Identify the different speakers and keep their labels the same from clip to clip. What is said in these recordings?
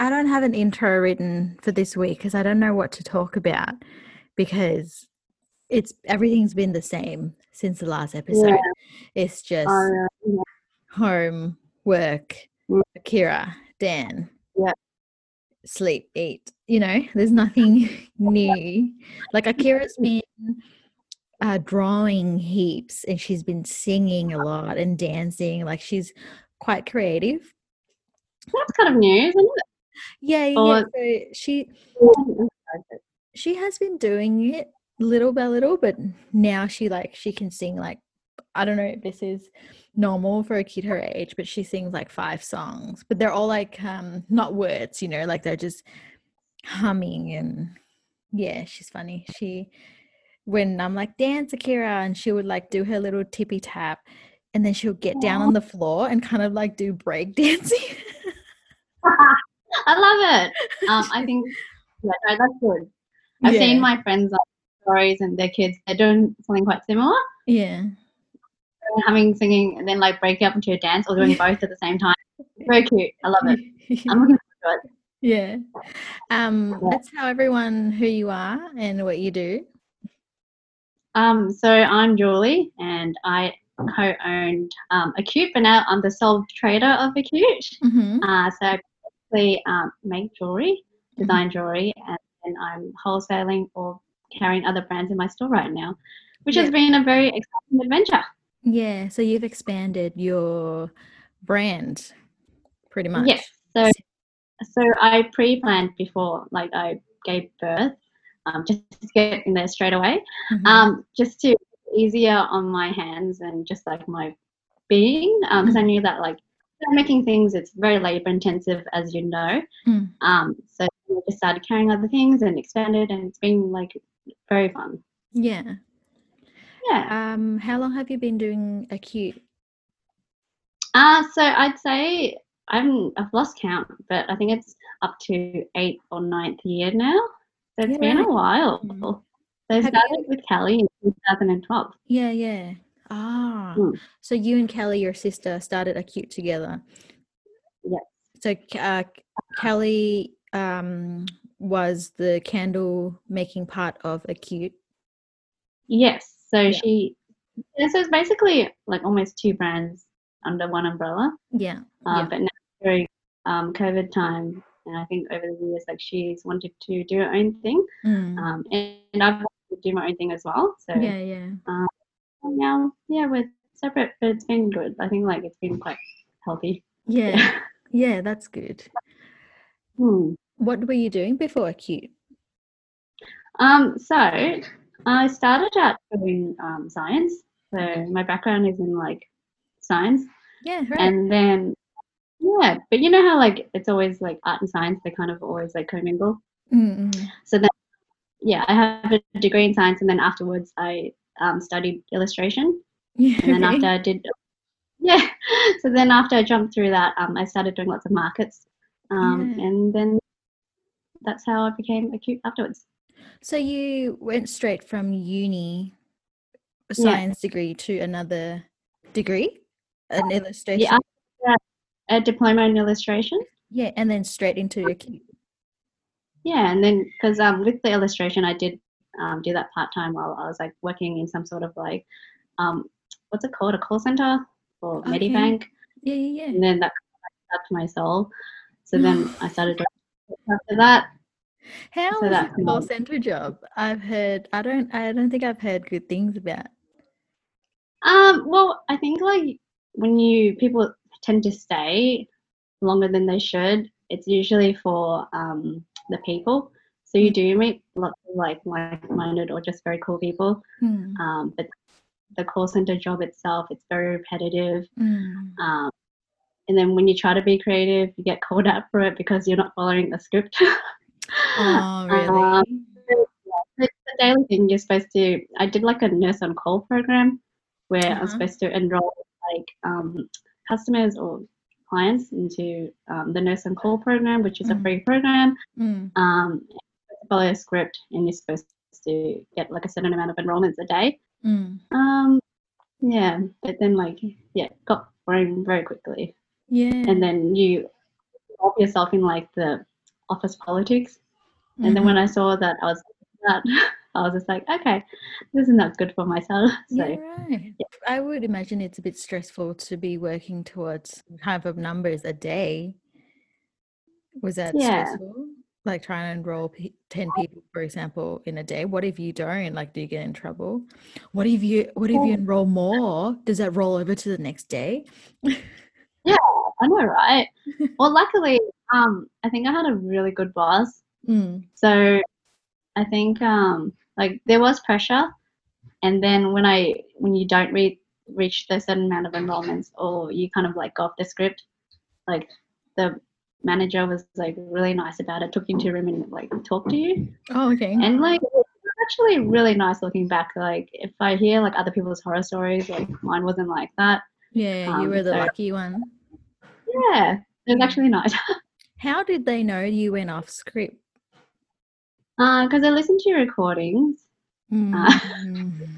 Speaker 1: I don't have an intro written for this week because I don't know what to talk about because it's everything's been the same since the last episode.
Speaker 2: Yeah.
Speaker 1: It's just
Speaker 2: Uh, yeah.
Speaker 1: home, work,
Speaker 2: Mm.
Speaker 1: Akira, Dan.
Speaker 2: Yeah.
Speaker 1: Sleep, eat. You know, there's nothing new. Like Akira's been uh, drawing heaps and she's been singing a lot and dancing. Like she's quite creative.
Speaker 2: That's kind of new, isn't
Speaker 1: Yeah, yeah. Yeah. So she she has been doing it little by little, but now she like she can sing like I don't know if this is normal for a kid her age, but she sings like five songs, but they're all like um not words, you know, like they're just humming and yeah, she's funny. She when I'm like dance Akira and she would like do her little tippy tap and then she'll get down on the floor and kind of like do break dancing.
Speaker 2: I love it. Um, I think yeah, no, that's good. I've
Speaker 1: Yeah.
Speaker 2: seen my friends like stories and their kids. They're doing something quite similar,
Speaker 1: yeah.
Speaker 2: Having singing and then like breaking up into a dance or doing both at the same time. Very cute. I love it. I'm looking forward to it.
Speaker 1: Yeah. Um,
Speaker 2: Yeah.
Speaker 1: let's tell everyone who you are and what you do.
Speaker 2: Um, so I'm Julie, and I co-owned um, Acute, but now I'm the sole trader of Acute.
Speaker 1: Mm-hmm.
Speaker 2: Uh, so basically um, make jewelry, design jewelry, and then I'm wholesaling or carrying other brands in my store right now, which
Speaker 1: Yeah.
Speaker 2: has been a very exciting adventure.
Speaker 1: Yeah. So you've expanded your brand pretty much.
Speaker 2: Yes. So, so I pre-planned before, like I gave birth, um, just to get in there straight away,
Speaker 1: Mhm.
Speaker 2: um, just to easier on my hands and just like my being, because I knew that like making things it's very labor intensive, as you know.
Speaker 1: Mm.
Speaker 2: Um, so I just started carrying other things and expanded, and it's been like very fun.
Speaker 1: yeah.
Speaker 2: Yeah.
Speaker 1: Um, how long have you been doing acute?
Speaker 2: Uh, so I'd say I'm I've lost count, but I think it's up to eighth or ninth year now. So it's
Speaker 1: Yeah,
Speaker 2: been a while.
Speaker 1: Mm.
Speaker 2: So I
Speaker 1: Have you-
Speaker 2: started with Kelly in 2012.
Speaker 1: Yeah, yeah. Ah.
Speaker 2: Mm.
Speaker 1: So you and Kelly, your sister, started acute together.
Speaker 2: Yes.
Speaker 1: So uh, Kelly um was the candle making part of acute.
Speaker 2: Yes. So
Speaker 1: Yeah.
Speaker 2: she. So it's basically like almost two brands under one umbrella.
Speaker 1: Yeah.
Speaker 2: Uh,
Speaker 1: Yeah.
Speaker 2: But now during um, COVID time, and I think over the years, like she's wanted to do her own thing,
Speaker 1: Mm.
Speaker 2: um, and, and I've wanted to do my own thing as well. So
Speaker 1: yeah, yeah.
Speaker 2: Now, yeah, we're separate, but it's been good. I think like it's been quite healthy.
Speaker 1: Yeah. Yeah, that's good.
Speaker 2: Hmm.
Speaker 1: What were you doing before acute?
Speaker 2: Um, so I started out doing um, science. So my background is in like science,
Speaker 1: Yeah, right.
Speaker 2: and then yeah, but you know how like it's always like art and science they kind of always like commingle.
Speaker 1: Mm, mm.
Speaker 2: So then yeah, I have a degree in science, and then afterwards I um, studied illustration,
Speaker 1: Yeah.
Speaker 2: and then after I did yeah, so then after I jumped through that, um, I started doing lots of markets, um,
Speaker 1: Yeah.
Speaker 2: and then that's how I became acute afterwards.
Speaker 1: So you went straight from uni a
Speaker 2: Yeah.
Speaker 1: science degree to another degree, an illustration.
Speaker 2: Yeah, a diploma in illustration.
Speaker 1: Yeah, and then straight into acute.
Speaker 2: Yeah, and then because um, with the illustration, I did um, do that part time while I was like working in some sort of like um, what's it called, a call center or
Speaker 1: Okay.
Speaker 2: Medibank,
Speaker 1: Yeah, yeah, yeah.
Speaker 2: and then that got to my soul. So then I started after that.
Speaker 1: How
Speaker 2: so that
Speaker 1: the call center job? I've heard. I don't. I don't think I've heard good things about.
Speaker 2: Um, well, I think like when you people tend to stay longer than they should, it's usually for um, the people. So you do meet lots of like like-minded or just very cool people.
Speaker 1: Hmm.
Speaker 2: Um, but the call center job itself, it's very repetitive.
Speaker 1: Mm.
Speaker 2: Um, and then when you try to be creative, you get called out for it because you're not following the script.
Speaker 1: Oh, really?
Speaker 2: Um, it's a daily thing. You're supposed to. I did like a nurse on call program where I was
Speaker 1: Uh-huh.
Speaker 2: supposed to enroll like um, customers or clients into um, the nurse on call program, which is a
Speaker 1: Mhm.
Speaker 2: free program.
Speaker 1: Mm.
Speaker 2: Um, follow a script, and you're supposed to get like a certain amount of enrollments a day.
Speaker 1: Mm.
Speaker 2: Um, yeah, but then like yeah, got boring very quickly,
Speaker 1: Yeah.
Speaker 2: and then you involve yourself in like the office politics. And then
Speaker 1: Mhm.
Speaker 2: when I saw that, I was that I was just like, okay, this is not good for myself. So
Speaker 1: Yeah, right. I would imagine it's a bit stressful to be working towards type of numbers a day. Was that
Speaker 2: Yeah.
Speaker 1: stressful? Like trying to enroll pe 10 people, for example, in a day. What if you don't? Like, do you get in trouble? What if you what if you enroll more? Does that roll over to the next day?
Speaker 2: Yeah, I know, right? well, luckily, um, I think I had a really good boss.
Speaker 1: Mm,
Speaker 2: So I think um, like there was pressure, and then when I when you don't reach reach the certain amount of enrollments, or you kind of like go off the script, like the manager was like really nice about it, took you into a room and like talked to you,
Speaker 1: Oh, okay.
Speaker 2: and like actually really nice looking back. Like if I hear like other people's horror stories, like mine wasn't like that.
Speaker 1: Yeah, you
Speaker 2: um,
Speaker 1: were the
Speaker 2: so-
Speaker 1: lucky one.
Speaker 2: Yeah, it was actually nice.
Speaker 1: How did they know you went off script?
Speaker 2: because I listened to your recordings.
Speaker 1: Mm,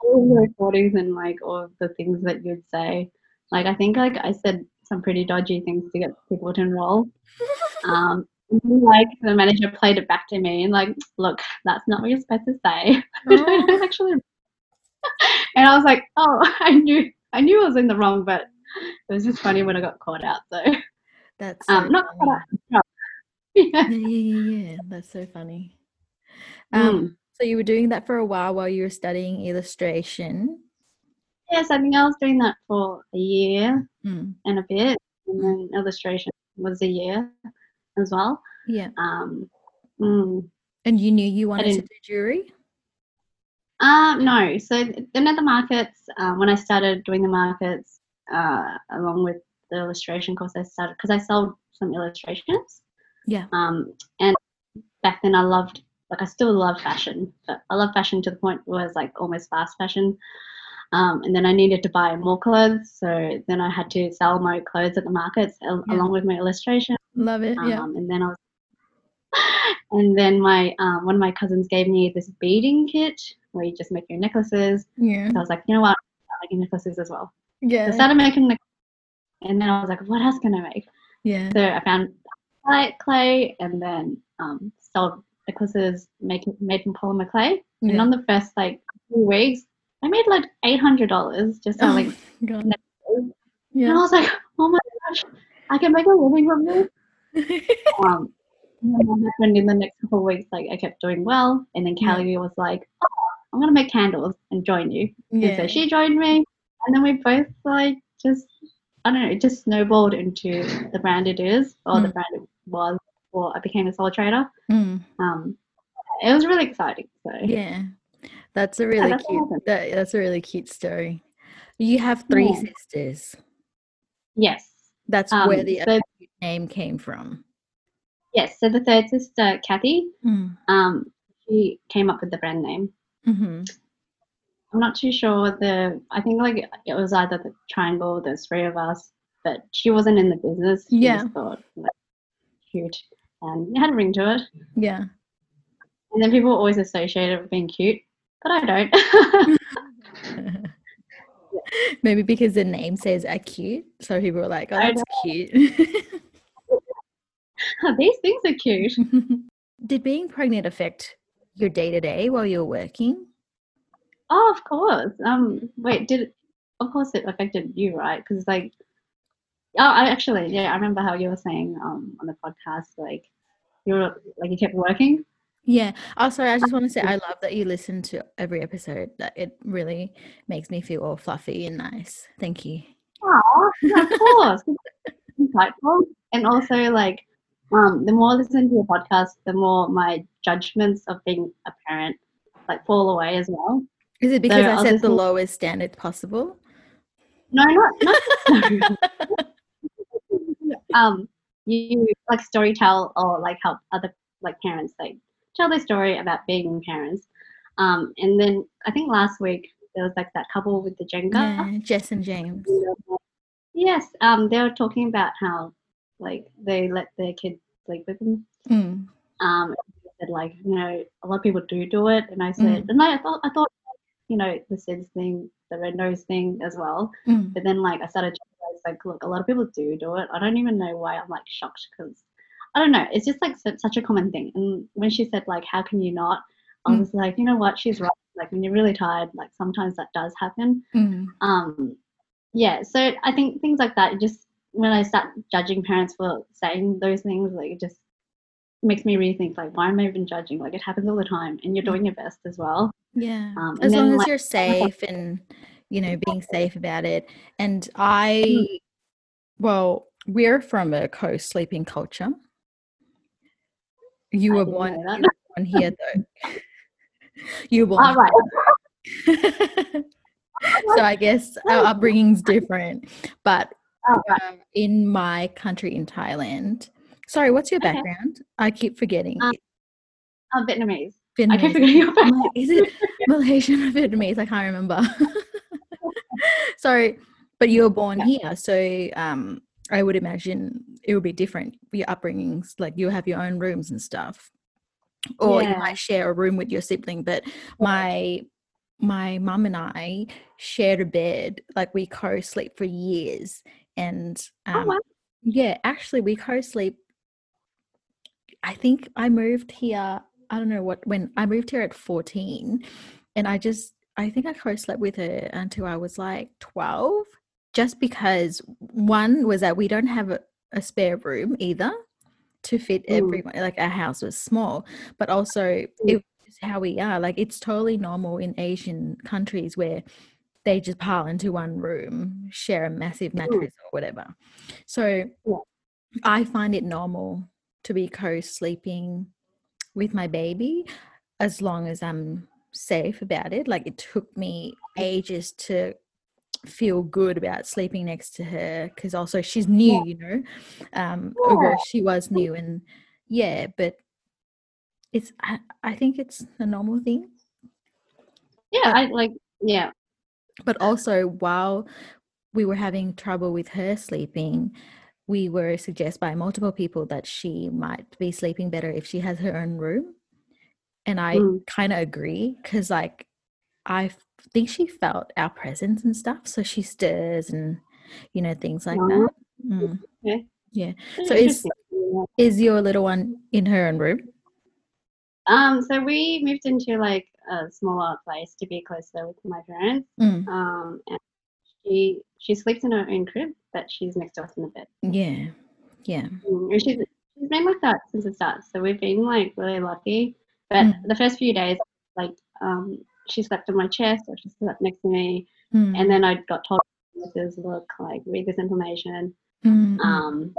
Speaker 2: all the recordings and like all the things that you'd say. Like I think like I said some pretty dodgy things to get people to enroll. Um, like the manager played it back to me and like, look, that's not what you're supposed to say.
Speaker 1: Oh.
Speaker 2: Actually, and I was like, oh, I knew, I knew I was in the wrong, but it was just funny when I got caught out. So
Speaker 1: That's so
Speaker 2: um, not caught out. yeah.
Speaker 1: Yeah, yeah, yeah, yeah. That's so funny. Um,
Speaker 2: Mm.
Speaker 1: so you were doing that for a while while you were studying illustration.
Speaker 2: Yes, I think I was doing that for a year
Speaker 1: Mm,
Speaker 2: and a bit, and then illustration was a year as well.
Speaker 1: yeah.
Speaker 2: Um, mm.
Speaker 1: And you knew you wanted to do jewelry?
Speaker 2: Um, no. So then at the markets, um, when I started doing the markets, uh, along with the illustration course, I started because I sold some illustrations.
Speaker 1: Yeah.
Speaker 2: Um, and back then I loved, like, I still love fashion, but I love fashion to the point where it's like almost fast fashion. Um, and then I needed to buy more clothes, so then I had to sell my clothes at the markets al-
Speaker 1: Yeah.
Speaker 2: along with my illustration.
Speaker 1: Love it.
Speaker 2: Um,
Speaker 1: Yeah.
Speaker 2: and then I was, and then my um, one of my cousins gave me this beading kit where you just make your necklaces.
Speaker 1: Yeah.
Speaker 2: So I was like, you know what, I'm making necklaces as well. So I
Speaker 1: Yeah.
Speaker 2: started making necklaces, and then I was like, what else can I make?
Speaker 1: Yeah.
Speaker 2: So I found clay, clay and then um, sold necklaces, make, made from polymer clay. And on the first like few weeks, I made like eight hundred dollars just
Speaker 1: Oh
Speaker 2: selling.
Speaker 1: God.
Speaker 2: necklaces. And I was like, oh my gosh, I can make a living from this. um, and then what happened in the next couple of weeks, like I kept doing well, and then
Speaker 1: Yeah.
Speaker 2: Callie was like, oh, I'm gonna make candles and join you. And
Speaker 1: yeah.
Speaker 2: so she joined me, and then we both like just I don't know, it just snowballed into the brand it is, or the
Speaker 1: Mm.
Speaker 2: brand it was before I became a sole trader.
Speaker 1: Mm,
Speaker 2: Um, it was really exciting. So
Speaker 1: yeah. That's a really
Speaker 2: that's
Speaker 1: cute. That, that's a really cute story. You have three
Speaker 2: Yeah.
Speaker 1: sisters.
Speaker 2: yes,
Speaker 1: That's where
Speaker 2: um,
Speaker 1: the
Speaker 2: so
Speaker 1: name came from.
Speaker 2: yes, so the third sister, Kathy,
Speaker 1: Mm.
Speaker 2: um, she came up with the brand name.
Speaker 1: hmm
Speaker 2: I'm not too sure. The I think like it was either the triangle, there's three of us, but she wasn't in the business. She
Speaker 1: Yeah.
Speaker 2: just thought like cute, and it had a ring to it.
Speaker 1: Yeah.
Speaker 2: And then people always associate it with being cute, but I don't.
Speaker 1: Maybe because the name says acute, so people are like, "Oh, that's cute."
Speaker 2: These things are cute.
Speaker 1: Did being pregnant affect your day to day while you were working?
Speaker 2: Oh, of course. Um, wait, did it? Of course, it affected you, right? Because like, oh, I actually, yeah, I remember how you were saying um on the podcast, like you were like you kept working.
Speaker 1: Yeah. Oh, sorry. I just want to say I love that you listen to every episode. That it really makes me feel all fluffy and nice. Thank you.
Speaker 2: Oh, of course. Insightful. And also, like, um, the more I listen to your podcast, the more my judgments of being a parent like fall away as well.
Speaker 1: Is it because I
Speaker 2: I'll
Speaker 1: set the lowest standard possible?
Speaker 2: No, not not. um, you like story tell or like help other like parents like tell their story about being parents. Um, and then I think last week there was like that couple with the Jenga.
Speaker 1: yeah, Jess and James.
Speaker 2: Yes, um, they were talking about how like they let their kids sleep with them.
Speaker 1: Mm.
Speaker 2: Um, said like you know a lot of people do do it, and I said, and I thought I thought you know the SIDS thing, the red nose thing as well.
Speaker 1: Mm.
Speaker 2: But then like I started to realize like, look, a lot of people do do it. I don't even know why I'm like shocked because I don't know. It's just like such a common thing. And when she said like, how can you not? I
Speaker 1: Mm.
Speaker 2: was like, you know what? She's right. Like when you're really tired, like sometimes that does happen.
Speaker 1: Mm.
Speaker 2: Um, yeah. So I think things like that. Just when I start judging parents for saying those things, like it just makes me rethink like, why am I even judging? Like it happens all the time, and you're doing your best as well.
Speaker 1: Yeah.
Speaker 2: Um,
Speaker 1: as long
Speaker 2: then,
Speaker 1: as
Speaker 2: like-
Speaker 1: you're safe and you know being safe about it. And I, well, we're from a co-sleeping culture. You were born,
Speaker 2: know
Speaker 1: you were born here though. you were born.
Speaker 2: Oh, right.
Speaker 1: so I guess our upbringing's different. But um, in my country in Thailand, sorry, what's your
Speaker 2: Okay.
Speaker 1: background? I keep forgetting.
Speaker 2: Um, Oh, Vietnamese. I
Speaker 1: Vietnamese.
Speaker 2: keep forgetting your background.
Speaker 1: is it Malaysian or Vietnamese? I can't remember. Sorry, but you were born here, so um, I would imagine it would be different. Your upbringings, like you have your own rooms and stuff, or you might share a room with your sibling. But my my mum and I shared a bed, like we co-sleep for years, and
Speaker 2: Oh,
Speaker 1: um,
Speaker 2: wow.
Speaker 1: yeah, actually, we co-sleep. I think I moved here. I don't know what when I moved here at 14 and I just I think I co-slept with her until I was like 12 just because one was that we don't have a, a spare room either to fit
Speaker 2: Mm.
Speaker 1: everyone like our house was small but also mm. it was how we are like it's totally normal in Asian countries where they just pile into one room share a massive mm. mattress or whatever so
Speaker 2: Yeah.
Speaker 1: I find it normal to be co-sleeping with my baby as long as I'm safe about it. Like it took me mm. ages to feel good about sleeping next to her because also she's new, you know. Um
Speaker 2: Yeah.
Speaker 1: she was new and yeah, but it's I, I think it's a normal thing.
Speaker 2: Yeah, I like. Yeah.
Speaker 1: But also while we were having trouble with her sleeping, we were suggested by multiple people that she might be sleeping better if she has her own room. And I
Speaker 2: Mm.
Speaker 1: kind of agree because, like, I think she felt our presence and stuff. So she stirs and, you know, things like
Speaker 2: Oh,
Speaker 1: that. Mm.
Speaker 2: okay.
Speaker 1: Yeah.
Speaker 2: Yeah,
Speaker 1: So is, is your little one in her own room?
Speaker 2: Um, so we moved into like a smaller place to be closer with my parents.
Speaker 1: Mm.
Speaker 2: Um, and she she sleeps in her own crib, but she's next to us in the bed.
Speaker 1: Yeah. Yeah.
Speaker 2: Mm, And she's she's been like that since the start. So we've been like really lucky. But
Speaker 1: Mm.
Speaker 2: the first few days, like um, she slept on my chest or she slept next to me,
Speaker 1: Mm.
Speaker 2: and then I got told, "This look like read this information."
Speaker 1: Mm,
Speaker 2: um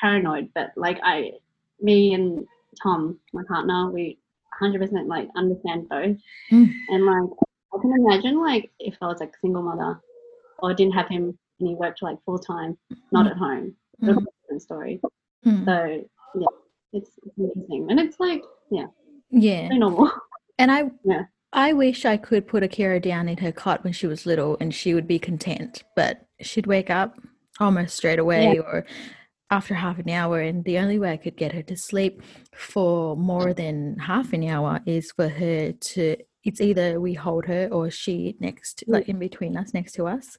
Speaker 2: paranoid but like i me and tom my partner we 100% like understand both
Speaker 1: Mm.
Speaker 2: and like i can imagine like if i was like a single mother or didn't have him and he worked like full time not
Speaker 1: Mm.
Speaker 2: at home
Speaker 1: mm,
Speaker 2: different story
Speaker 1: mm.
Speaker 2: so yeah it's, it's interesting and it's like yeah
Speaker 1: yeah.
Speaker 2: normal
Speaker 1: And I
Speaker 2: Yeah.
Speaker 1: I wish I could put Akira down in her cot when she was little and she would be content, but she'd wake up almost straight away or after half an hour and the only way I could get her to sleep for more than half an hour is for her to it's either we hold her or she next
Speaker 2: Mm.
Speaker 1: like in between us next to us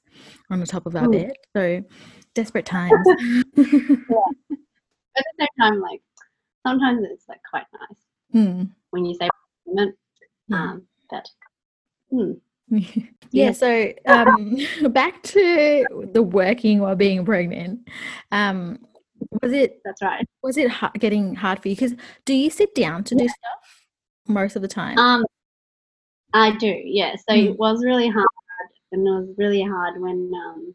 Speaker 1: on the top of our
Speaker 2: Mm.
Speaker 1: bed. So desperate times.
Speaker 2: at the same time like sometimes it's like quite nice
Speaker 1: Hmm.
Speaker 2: when you say moment
Speaker 1: Yeah.
Speaker 2: um but hmm.
Speaker 1: yeah
Speaker 2: Yeah.
Speaker 1: so um back to the working while being pregnant um was it
Speaker 2: that's right
Speaker 1: was it ha- getting hard for you because do you sit down to do stuff most of the time
Speaker 2: Um, I do, yeah. So
Speaker 1: Mm.
Speaker 2: it was really hard, and it was really hard when, um,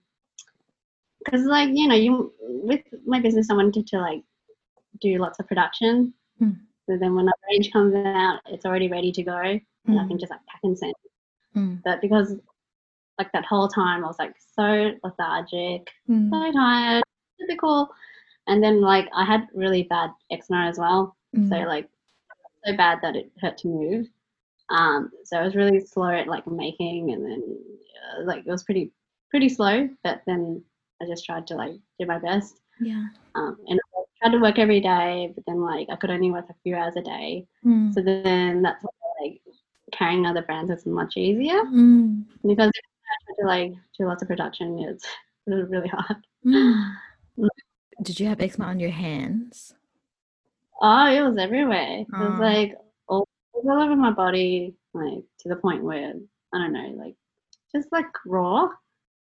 Speaker 2: because like you know, you with my business, I wanted to like do lots of production.
Speaker 1: Mm.
Speaker 2: So then when the range comes out, it's already ready to go, and I
Speaker 1: Mm,
Speaker 2: can just like pack and send.
Speaker 1: mm,
Speaker 2: But because like that whole time, I was like so lethargic,
Speaker 1: mm,
Speaker 2: so tired, typical. And then like I had really bad eczema as well.
Speaker 1: mm,
Speaker 2: so like so bad that it hurt to move um so i was really slow at like making and then uh, like it was pretty pretty slow but then i just tried to like do my best
Speaker 1: yeah
Speaker 2: um and tried to work every day but then like i could only work a few hours a day
Speaker 1: mm,
Speaker 2: so then that's why like carrying other brands is much easier
Speaker 1: mm,
Speaker 2: because if I to like do lots of production it's really hard.
Speaker 1: Mm. Did you have eczema on your hands?
Speaker 2: Oh, it was everywhere. It was
Speaker 1: Oh.
Speaker 2: like all, all over my body, like to the point where I don't know, like just like raw,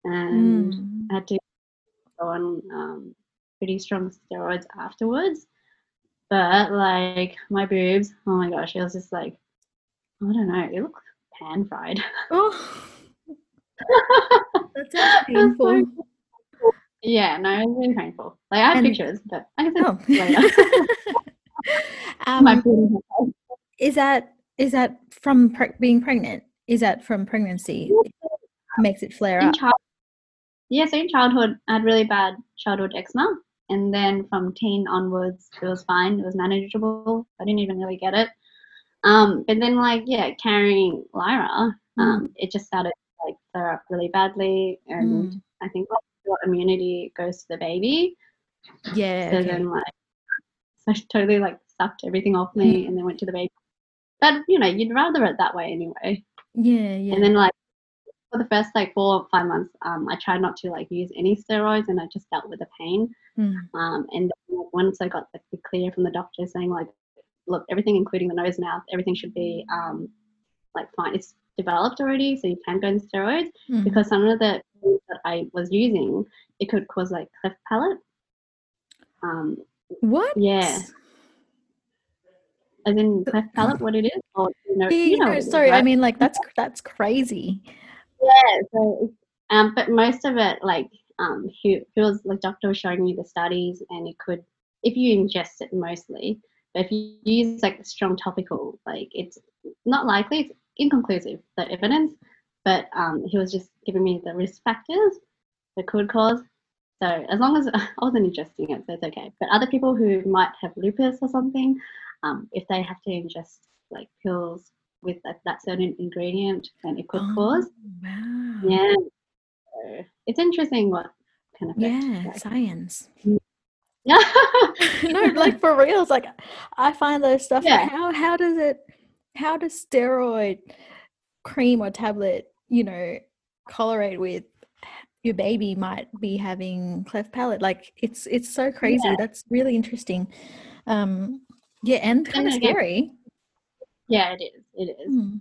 Speaker 2: and
Speaker 1: Mm.
Speaker 2: I had to go on um, pretty strong steroids afterwards. But like my boobs, oh my gosh, it was just like I don't know, it looked pan fried.
Speaker 1: Oh, that sounds
Speaker 2: It so
Speaker 1: painful.
Speaker 2: yeah, no, it was really painful. Like I have
Speaker 1: And-
Speaker 2: pictures, but I can send
Speaker 1: Oh.
Speaker 2: later. my
Speaker 1: um,
Speaker 2: hair.
Speaker 1: is that is that from pre- being pregnant? Is that from pregnancy? Makes it flare
Speaker 2: in
Speaker 1: up.
Speaker 2: child, yeah, so in childhood, I had really bad childhood eczema, and then from teen onwards, it was fine. It was manageable. I didn't even really get it. Um, but then, like, yeah, carrying Lyra, um, it just started to, like flare up really badly, and
Speaker 1: Mm.
Speaker 2: I think like, your immunity goes to the baby.
Speaker 1: Yeah.
Speaker 2: So
Speaker 1: okay.
Speaker 2: then, like, so I totally like sucked everything off me, and then went to the baby. But you know, you'd rather it that way anyway.
Speaker 1: Yeah. Yeah.
Speaker 2: And then like for the first like four or five months, um, I tried not to like use any steroids, and I just dealt with the pain.
Speaker 1: Mm.
Speaker 2: Um, and then, like, once I got like, the clear from the doctor saying like, look, everything including the nose, mouth, everything should be um, like fine. It's developed already, so you can go on steroids
Speaker 1: Mm.
Speaker 2: because some of the things that I was using, it could cause like cleft palate. Um,
Speaker 1: what?
Speaker 2: yeah. as in cleft palate, what it is, or you know,
Speaker 1: Yeah,
Speaker 2: you know,
Speaker 1: no,
Speaker 2: what it is,
Speaker 1: sorry. I mean, like that's that's crazy.
Speaker 2: Yeah, so um, but most of it, like, um, he, was like doctor was showing me the studies, and it could, if you ingest it mostly, but if you use like strong topical, like it's not likely, it's inconclusive the evidence, but um, he was just giving me the risk factors that could cause. So as long as I wasn't ingesting it, so it's okay. But other people who might have lupus or something, um, if they have to ingest like pills with that, that certain ingredient, then it could cause.
Speaker 1: Oh, wow.
Speaker 2: Yeah. So it's interesting what kind of
Speaker 1: Yeah, science.
Speaker 2: Yeah.
Speaker 1: no, like for real. It's like I find those stuff.
Speaker 2: Yeah.
Speaker 1: How how does it? How does steroid cream or tablet, you know, correlate with your baby might be having cleft palate? Like it's it's so crazy.
Speaker 2: Yeah.
Speaker 1: That's really interesting. Um, yeah, and kind of scary.
Speaker 2: Yeah, it is. It is.
Speaker 1: Mm.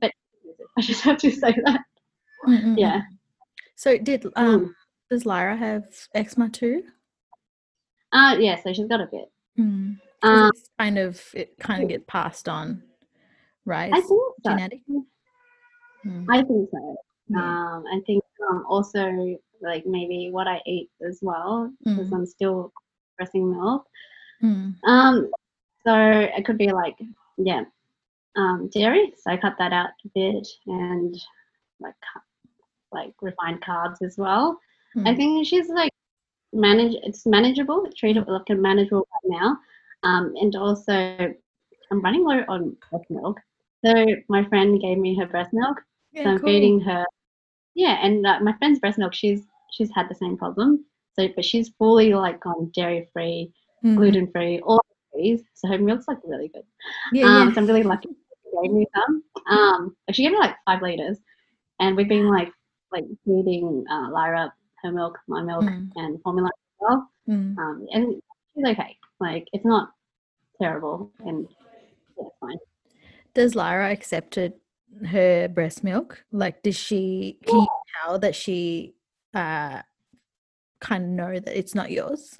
Speaker 2: But I just have to say that.
Speaker 1: Mm, mm, mm.
Speaker 2: Yeah.
Speaker 1: So did um does Lyra have eczema too?
Speaker 2: Uh yeah, so she's got a bit.
Speaker 1: Mm.
Speaker 2: Um
Speaker 1: it's kind of it kind of get passed on, right?
Speaker 2: I think so.
Speaker 1: genetic. Mm.
Speaker 2: I think so.
Speaker 1: Yeah.
Speaker 2: Um I think um also like maybe what I eat as well, because
Speaker 1: Mm.
Speaker 2: I'm still breasting milk.
Speaker 1: Mm.
Speaker 2: Um so it could be like yeah, um dairy. So I cut that out a bit and like like refined carbs as well. I
Speaker 1: Mm.
Speaker 2: think she's like manage. It's manageable. Treatable like a manageable right now. Um, and also, I'm running low on breast milk. So my friend gave me her breast milk.
Speaker 1: Yeah,
Speaker 2: so I'm
Speaker 1: cool.
Speaker 2: feeding her. Yeah, and uh, my friend's breast milk. She's she's had the same problem. So, but she's fully like on dairy free,
Speaker 1: Mm.
Speaker 2: gluten free, all these. So her milk's like really good.
Speaker 1: Yeah,
Speaker 2: Um,
Speaker 1: yeah.
Speaker 2: so I'm really lucky. She gave me some. Um, she gave me like five liters, and we've been like like feeding uh, Lyra her milk, my milk,
Speaker 1: Mm.
Speaker 2: and formula as well.
Speaker 1: Mm.
Speaker 2: Um, and she's okay. Like it's not terrible, and yeah, fine.
Speaker 1: Does Lyra accepted her breast milk? Like, does she? Can you tell that she uh kind of know that it's not yours?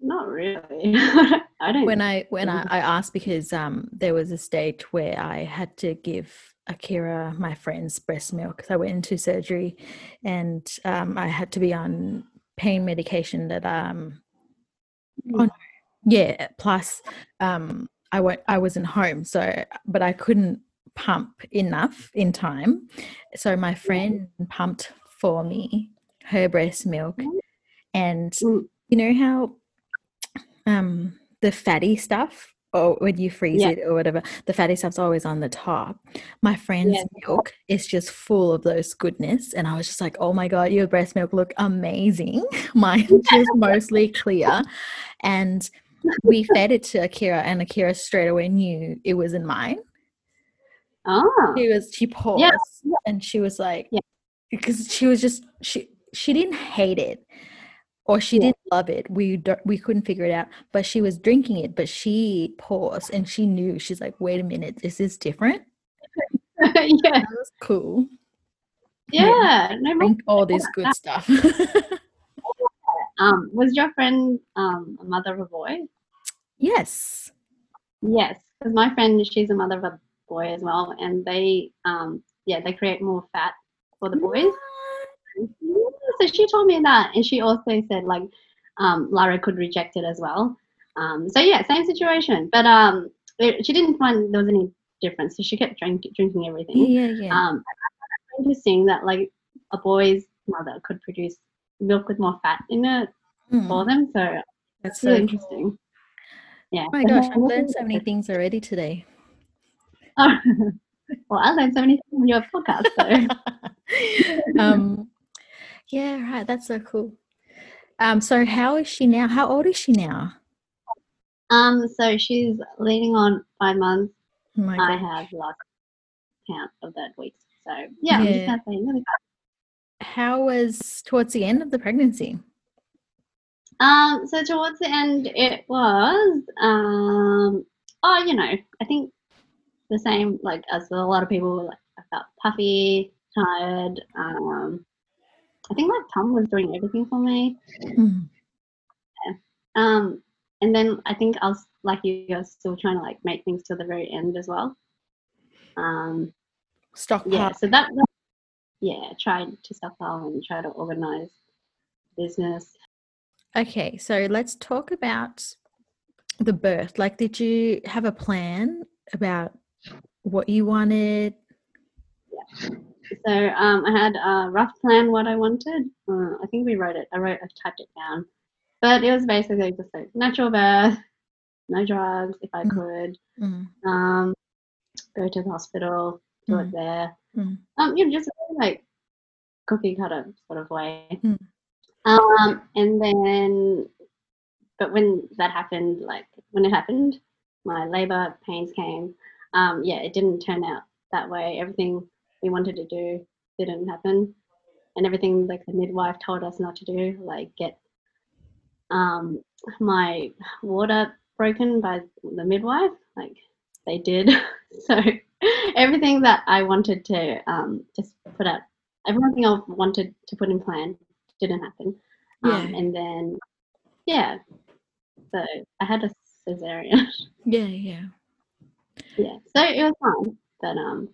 Speaker 2: Not really. I don't.
Speaker 1: When I when I. I asked because um there was a stage where I had to give Akira my friend's breast milk because I went into surgery and um I had to be on pain medication that um oh, no. yeah plus um I went I wasn't home so but I couldn't pump enough in time so my friend pumped for me her breast milk and
Speaker 2: Mm.
Speaker 1: you know how um the fatty stuff or when you freeze
Speaker 2: Yeah.
Speaker 1: it or whatever the fatty stuff's always on the top my friend's
Speaker 2: Yeah.
Speaker 1: milk is just full of those goodness and i was just like oh my god your breast milk look amazing mine just mostly clear and we fed it to akira and akira straight away knew it wasn't mine
Speaker 2: Oh.
Speaker 1: she was she paused and she was like
Speaker 2: Yeah.
Speaker 1: because she was just she she didn't hate it or she
Speaker 2: Yeah.
Speaker 1: didn't love it. We we couldn't figure it out, but she was drinking it. But she paused and she knew. She's like, "Wait a minute, this is this different?"
Speaker 2: yeah,
Speaker 1: That was cool.
Speaker 2: yeah. No, my-
Speaker 1: Drink all this good stuff.
Speaker 2: um, was your friend um a mother of a boy?
Speaker 1: yes.
Speaker 2: Yes, because my friend, she's a mother of a boy as well, and they, um, yeah, they create more fat for the boys. So she told me that, and she also said like, um, Lara could reject it as well. Um, so yeah, same situation, but um, it, she didn't find there was any difference, so she kept drink, drinking everything.
Speaker 1: Yeah, yeah.
Speaker 2: Um, interesting that like a boy's mother could produce milk with more fat in it
Speaker 1: Mm,
Speaker 2: for them, so
Speaker 1: that's
Speaker 2: it's really
Speaker 1: so.
Speaker 2: interesting. Yeah.
Speaker 1: Oh my gosh, I've learned so many things already today.
Speaker 2: Oh, well, I learned so many things on your podcast, so.
Speaker 1: um, yeah, right. That's so cool. Um, so how is she now? How old is she now?
Speaker 2: Um, so she's leaning on five months.
Speaker 1: Oh my
Speaker 2: I have lost count of that week. So yeah,
Speaker 1: Yeah. How was towards the end of the pregnancy?
Speaker 2: Um, so towards the end, it was um, oh, you know, I think the same like as a lot of people. Like I felt puffy, tired. Um, I think like Tom was doing everything for me.
Speaker 1: Mm,
Speaker 2: Um, and then I think I was like you, I was still trying to like make things till the very end as well. Um,
Speaker 1: Stockpile.
Speaker 2: yeah, so that, that yeah, tried to stockpile and try to organize business.
Speaker 1: Okay, so let's talk about the birth. Like, did you have a plan about what you wanted?
Speaker 2: So um, I had a rough plan what I wanted. Uh, I think we wrote it. I wrote, I typed it down, but it was basically just like natural birth, no drugs if I
Speaker 1: Mm.
Speaker 2: could.
Speaker 1: Mm,
Speaker 2: Um, go to the hospital, do
Speaker 1: Mm.
Speaker 2: it there.
Speaker 1: Mm.
Speaker 2: Um, you know, just like cookie cutter sort of way.
Speaker 1: Mm.
Speaker 2: Um, and then, but when that happened, like when it happened, my labor pains came. Um, yeah, it didn't turn out that way. Everything we wanted to do didn't happen, and everything like the midwife told us not to do, like get um my water broken by the midwife, like they did. so everything that I wanted to um just put out, everything I wanted to put in plan didn't happen. Um,
Speaker 1: Yeah.
Speaker 2: and then, yeah, so I had a cesarean.
Speaker 1: yeah, yeah.
Speaker 2: yeah, so it was fine, but um,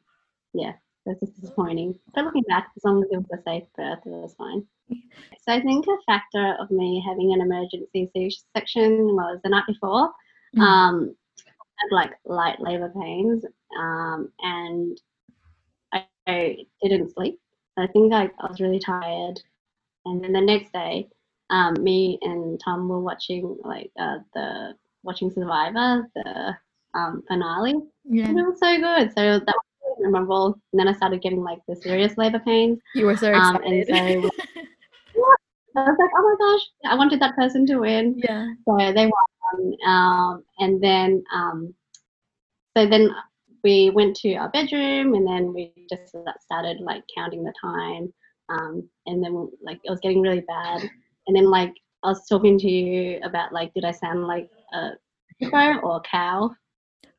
Speaker 2: yeah, just disappointing. But looking back, as long as it was a safe birth, it was fine. So I think a factor of me having an emergency C-section was the night before.
Speaker 1: Mm.
Speaker 2: Um, I had like light labor pains, um, and I, I didn't sleep. I think I, I was really tired. And then the next day, um, me and Tom were watching like uh, the watching Survivor, the um, finale.
Speaker 1: yeah.
Speaker 2: And it was so good. So that was memorable. And then I started getting like the serious labor pains.
Speaker 1: You were so
Speaker 2: Um, and
Speaker 1: excited.
Speaker 2: so I was like, oh my gosh, I wanted that person to win.
Speaker 1: yeah.
Speaker 2: So they won. Um, and then, um, so then we went to our bedroom and then we just started like counting the time. Um, and then like it was getting really bad. And then like I was talking to you about like, did I sound like a hippo or a cow?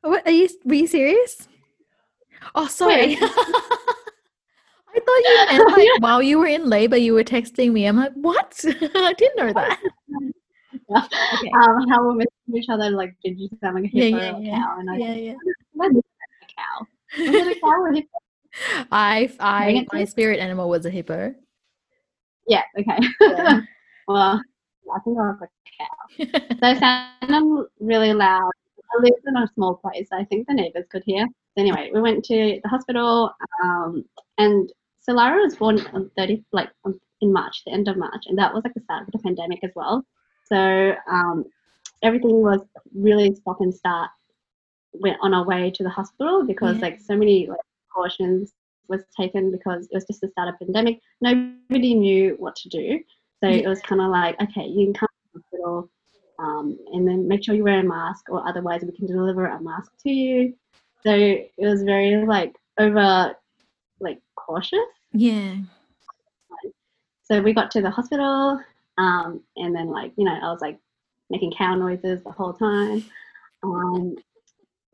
Speaker 1: What are you? Were you serious? Oh, sorry. I thought you meant like while you were in labor, you were texting me. I'm like, what? I didn't know that. Okay.
Speaker 2: um, how were we're messaging each other, like, did you sound like a
Speaker 1: Yeah,
Speaker 2: hippo
Speaker 1: yeah,
Speaker 2: or a cow? And I
Speaker 1: Yeah, yeah.
Speaker 2: I did sound like a cow. Was it a cow or a hippo?
Speaker 1: I, I,
Speaker 2: Bring
Speaker 1: my
Speaker 2: to-
Speaker 1: spirit animal was a hippo.
Speaker 2: Yeah, okay.
Speaker 1: Yeah.
Speaker 2: well, I think I was a cow. So I sounded really loud. I lived in a small place. I think the neighbors could hear. Anyway, we went to the hospital, um, and so Lara was born on 30, like in March, the end of March, and that was like the start of the pandemic as well. So um, everything was really stop and start. Went on our way to the hospital because
Speaker 1: Yeah.
Speaker 2: like so many like precautions was taken because it was just the start of pandemic. Nobody knew what to do. So
Speaker 1: Yeah.
Speaker 2: it was kind of like, okay, you can come to the hospital um, and then make sure you wear a mask or otherwise we can deliver a mask to you. So it was very like over like cautious.
Speaker 1: Yeah.
Speaker 2: so we got to the hospital, um, and then like you know I was like making cow noises the whole time. Um,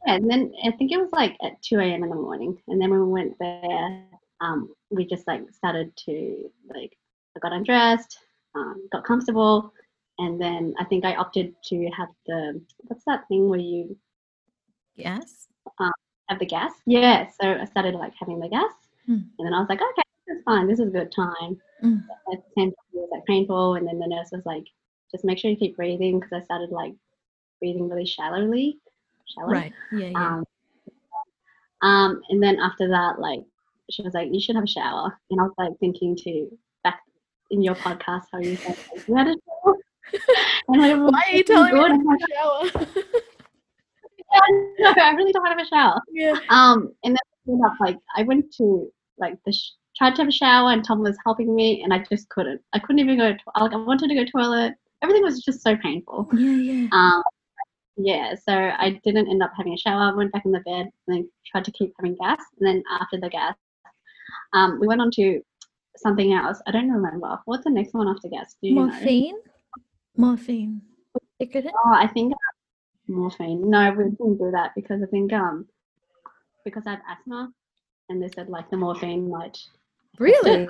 Speaker 2: and then I think it was like at 2 a.m. in the morning. And then when we went there, um, we just like started to like, I got undressed, um, got comfortable. And then I think I opted to have the, what's that thing where you
Speaker 1: Yes.
Speaker 2: Have the gas? Yeah. So I started like having the gas.
Speaker 1: Mm.
Speaker 2: And then I was like, okay, this is fine. This is a good time.
Speaker 1: Mm.
Speaker 2: At the same time, it was like painful. And then the nurse was like, just make sure you keep breathing because I started like breathing really shallowly. Shallow.
Speaker 1: Right. Yeah. Yeah.
Speaker 2: Um, um, and then after that, like she was like, "You should have a shower," and I was like thinking to back in your podcast how you said like, you had a shower. and I was
Speaker 1: Why are you telling me to have a shower?
Speaker 2: no, I really don't want to have a shower.
Speaker 1: yeah.
Speaker 2: Um, and then I ended up like I went to like the sh- tried to have a shower, and Tom was helping me, and I just couldn't. I couldn't even go. To- like I wanted to go to toilet. Everything was just so painful.
Speaker 1: Yeah. Yeah.
Speaker 2: Um, yeah, so I didn't end up having a shower. I went back in the bed and then tried to keep having gas. And then after the gas, um, we went on to something else. I don't remember. What's the next one after gas? Do you know?
Speaker 1: Morphine. Morphine. Vicodin?
Speaker 2: Oh, I think morphine. No, we didn't do that because I think um because I have asthma, and they said like the morphine might.
Speaker 1: Really?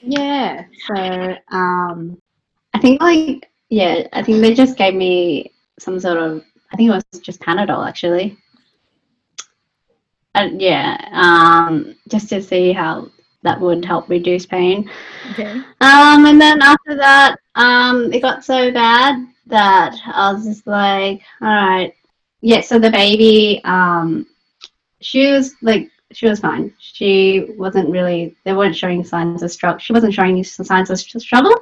Speaker 2: Yeah. So um, I think like yeah, I think they just gave me some sort of. I think it was just Panadol actually. Uh, yeah, um, just to see how that would help reduce pain.
Speaker 1: Okay.
Speaker 2: Um, and then after that, um, it got so bad that I was just like, all right, yeah. So the baby, um, she was like, she was fine. She wasn't really. They weren't showing signs of struggle. She wasn't showing any signs of struggle.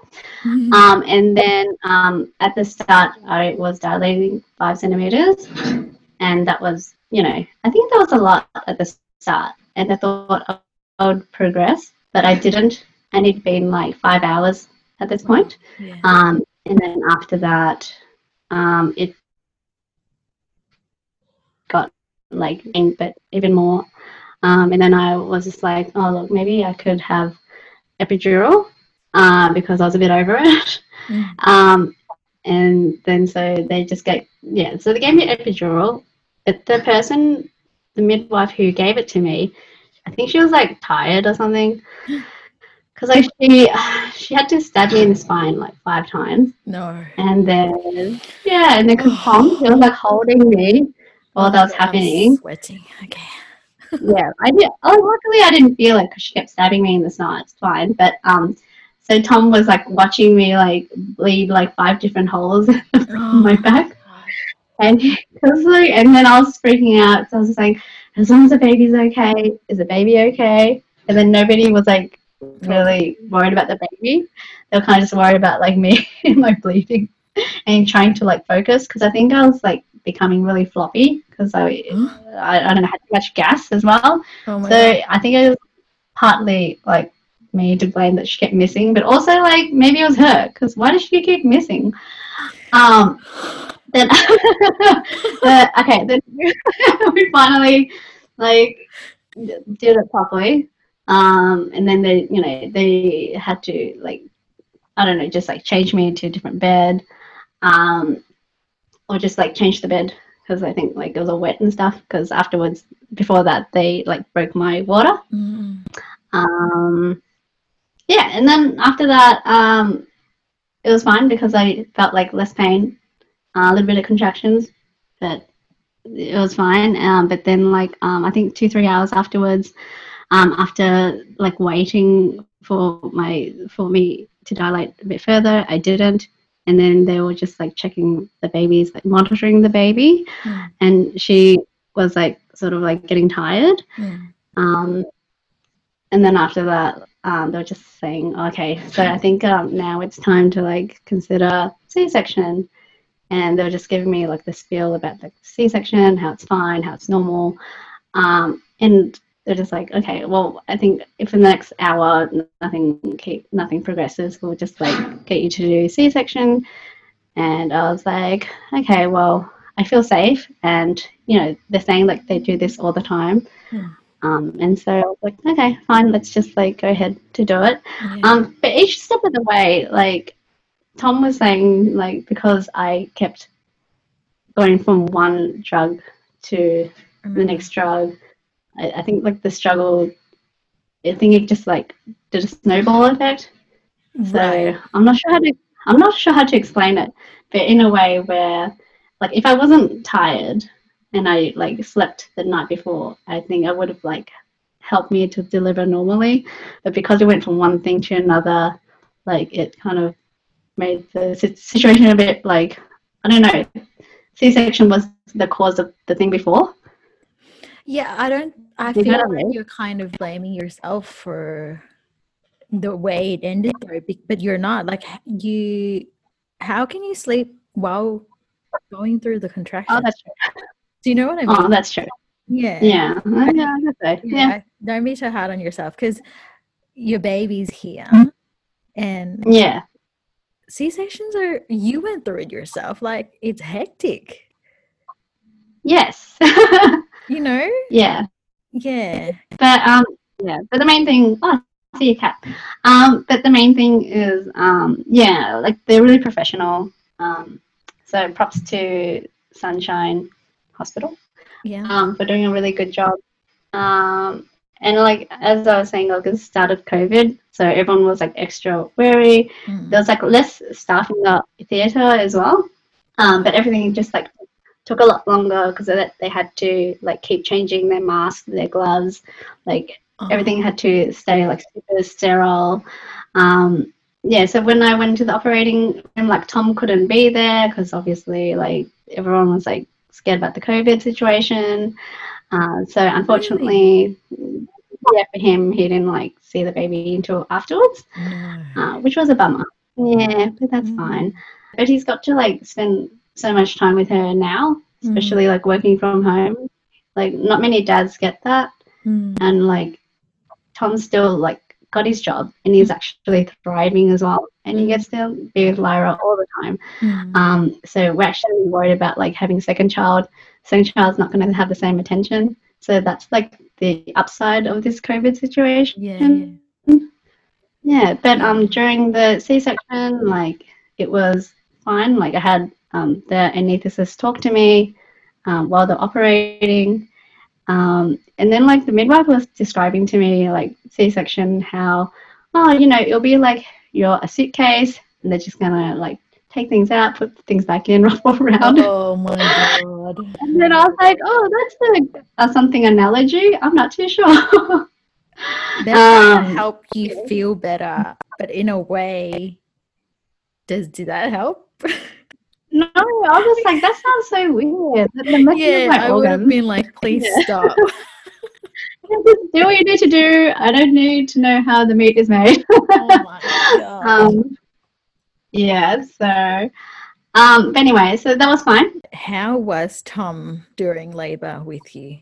Speaker 1: Mhm.
Speaker 2: Um, and then um, at the start, I was dilating five centimeters, and that was, you know, I think that was a lot at the start. And I thought I would progress, but I didn't. And it'd been like five hours at this point.
Speaker 1: yeah.
Speaker 2: Um, and then after that, um, it got like, but even more. Um, and then I was just like, oh, look, maybe I could have epidural uh, because I was a bit over it.
Speaker 1: Mm.
Speaker 2: Um, and then so they just get, yeah, so they gave me epidural. But the person, the midwife who gave it to me, I think she was like tired or something. Because like she, she had to stab me in the spine like five times.
Speaker 1: No.
Speaker 2: And then, yeah, and then cause Tom, he was like holding me while that was
Speaker 1: I'm
Speaker 2: happening.
Speaker 1: Sweating. Okay.
Speaker 2: Yeah, I did. Oh, luckily I didn't feel it because she kept stabbing me in the side. It's fine. But um, so Tom was like watching me like bleed like five different holes on my back, and he was like, and then I was freaking out. So I was just like, as long as the baby's okay, is the baby okay? And then nobody was like really worried about the baby. They were kind of just worried about like me and my bleeding and trying to like focus because I think I was like becoming really floppy because I, I I don't know had too much gas as well.
Speaker 1: Oh
Speaker 2: So
Speaker 1: God.
Speaker 2: I think it was partly like me to blame that she kept missing, but also like maybe it was her because why does she keep missing? Um, then uh, okay, then we finally like did it properly. Um, and then they, you know, they had to like I don't know, just like change me into a different bed, um, or just like change the bed because I think like it was all wet and stuff. Because afterwards, before that, they like broke my water.
Speaker 1: Mm.
Speaker 2: Um, yeah, and then after that, um, it was fine because I felt like less pain, a little bit of contractions, but it was fine. Um, but then, like, um, I think two, three hours afterwards, um, after like waiting for my for me to dilate a bit further, I didn't. And then they were just like checking the babies, like monitoring the baby,
Speaker 1: Mm.
Speaker 2: and she was like sort of like getting tired.
Speaker 1: Mm.
Speaker 2: Um, and then after that, um, they were just saying, okay, so I think um, now it's time to like consider C-section. And they were just giving me like the spiel about the C-section, how it's fine, how it's normal. Um, and they're just like, okay, well, I think if in the next hour nothing keep, nothing progresses, we'll just like get you to do C-section. And I was like, okay, well, I feel safe, and you know they're saying like they do this all the time.
Speaker 1: Hmm.
Speaker 2: Um, and so I was like, okay, fine, let's just like go ahead to do it.
Speaker 1: Yeah.
Speaker 2: Um, but each step of the way, like Tom was saying, like because I kept going from one drug to the
Speaker 1: mm-hmm.
Speaker 2: next drug, I, I think like the struggle, I think it just like did a snowball effect. So I'm not sure how to I'm not sure how to explain it, but in a way where like if I wasn't tired and I like slept the night before, I think I would have like helped me to deliver normally. But because we went from one thing to another, like it kind of made the situation a bit like I don't know. C-section was the cause of the thing before.
Speaker 1: Yeah, I don't. I
Speaker 2: You
Speaker 1: feel like you're kind of blaming yourself for the way it ended, though, but you're not. Like you, how can you sleep while going through the contraction?
Speaker 2: Oh, that's true.
Speaker 1: Do you know what I oh, mean?
Speaker 2: Oh, that's true.
Speaker 1: yeah.
Speaker 2: Yeah, yeah, I.
Speaker 1: Yeah.
Speaker 2: yeah,
Speaker 1: Don't be so hard on yourself because your baby's here, mm-hmm. and
Speaker 2: yeah.
Speaker 1: C sections are. You went through it yourself. Like it's hectic.
Speaker 2: Yes.
Speaker 1: You know?
Speaker 2: yeah.
Speaker 1: Yeah.
Speaker 2: But um, yeah. But the main thing. Oh, I see a cat. Um, but the main thing is um, yeah, like they're really professional. Um, so props to Sunshine Hospital
Speaker 1: Yeah.
Speaker 2: um for doing a really good job. Um, and like as I was saying, like it started COVID, so everyone was like extra wary.
Speaker 1: Mm.
Speaker 2: There was like less staff in the theater as well. Um, but everything just like took a lot longer because they had to like keep changing their masks, their gloves, like
Speaker 1: Oh,
Speaker 2: everything had to stay like super sterile. Um, yeah, so when I went to the operating room, like Tom couldn't be there because obviously like everyone was like scared about the COVID situation. Uh, so unfortunately, yeah, for him, he didn't like see the baby until afterwards
Speaker 1: no.
Speaker 2: uh, which was a bummer. Yeah, but that's
Speaker 1: Mm.
Speaker 2: fine. But he's got to like spend so much time with her now,
Speaker 1: Mm.
Speaker 2: especially like working from home. Like not many dads get that,
Speaker 1: Mm.
Speaker 2: and like Tom's still like got his job and he's actually thriving as well, and he
Speaker 1: Mm.
Speaker 2: gets to be with Lyra all the time.
Speaker 1: Mm.
Speaker 2: Um, so we're actually worried about like having a second child. Second child's not going to have the same attention. So that's like the upside of this COVID situation.
Speaker 1: yeah. yeah.
Speaker 2: Yeah, but um during the C-section, like it was fine. Like I had um the anaesthetist talk to me um, while they're operating, um, and then like the midwife was describing to me like C-section how oh you know it'll be like you're a suitcase and they're just gonna like take things out, put things back in, ruffle around.
Speaker 1: Oh my god.
Speaker 2: And then I was like, oh, that's a, a something analogy. I'm not too sure.
Speaker 1: They're
Speaker 2: Um,
Speaker 1: help you feel better, but in a way, does did that help?
Speaker 2: No, I was like, that sounds so weird.
Speaker 1: Yeah, I would have been like, please
Speaker 2: Yeah.
Speaker 1: stop.
Speaker 2: Just do what you need to do. I don't need to know how the meat is made.
Speaker 1: oh my god.
Speaker 2: um, yeah, so, um, but anyway, so that was fine.
Speaker 1: How was Tom during labor with you?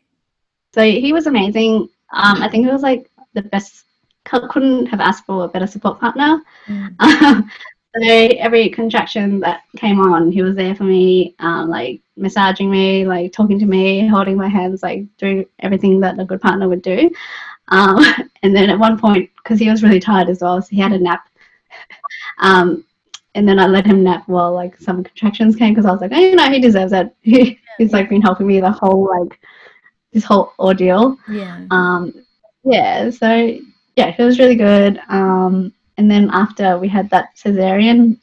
Speaker 2: So he was amazing. Um, I think it was like the best, couldn't have asked for a better support partner.
Speaker 1: Mm.
Speaker 2: So every contraction that came on, he was there for me, um, like massaging me, like talking to me, holding my hands, like doing everything that a good partner would do. Um, and then at one point, because he was really tired as well, so he had a nap. um, and then I let him nap while like some contractions came because I was like, oh, you know, he deserves it. He, he's like been helping me the whole like this whole ordeal.
Speaker 1: Yeah.
Speaker 2: Um, yeah, so yeah, it was really good. Um, and then after we had that cesarean,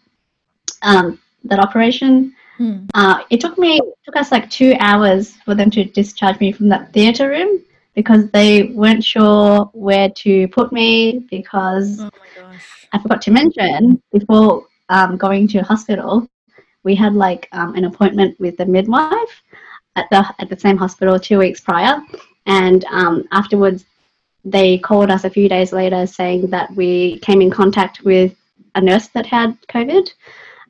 Speaker 2: um, that operation,
Speaker 1: Hmm.
Speaker 2: uh, it took me it took us like two hours for them to discharge me from that theatre room because they weren't sure where to put me because
Speaker 1: Oh.
Speaker 2: I forgot to mention before um, going to hospital, we had like um, an appointment with the midwife at the at the same hospital two weeks prior, and um, afterwards they called us a few days later saying that we came in contact with a nurse that had COVID,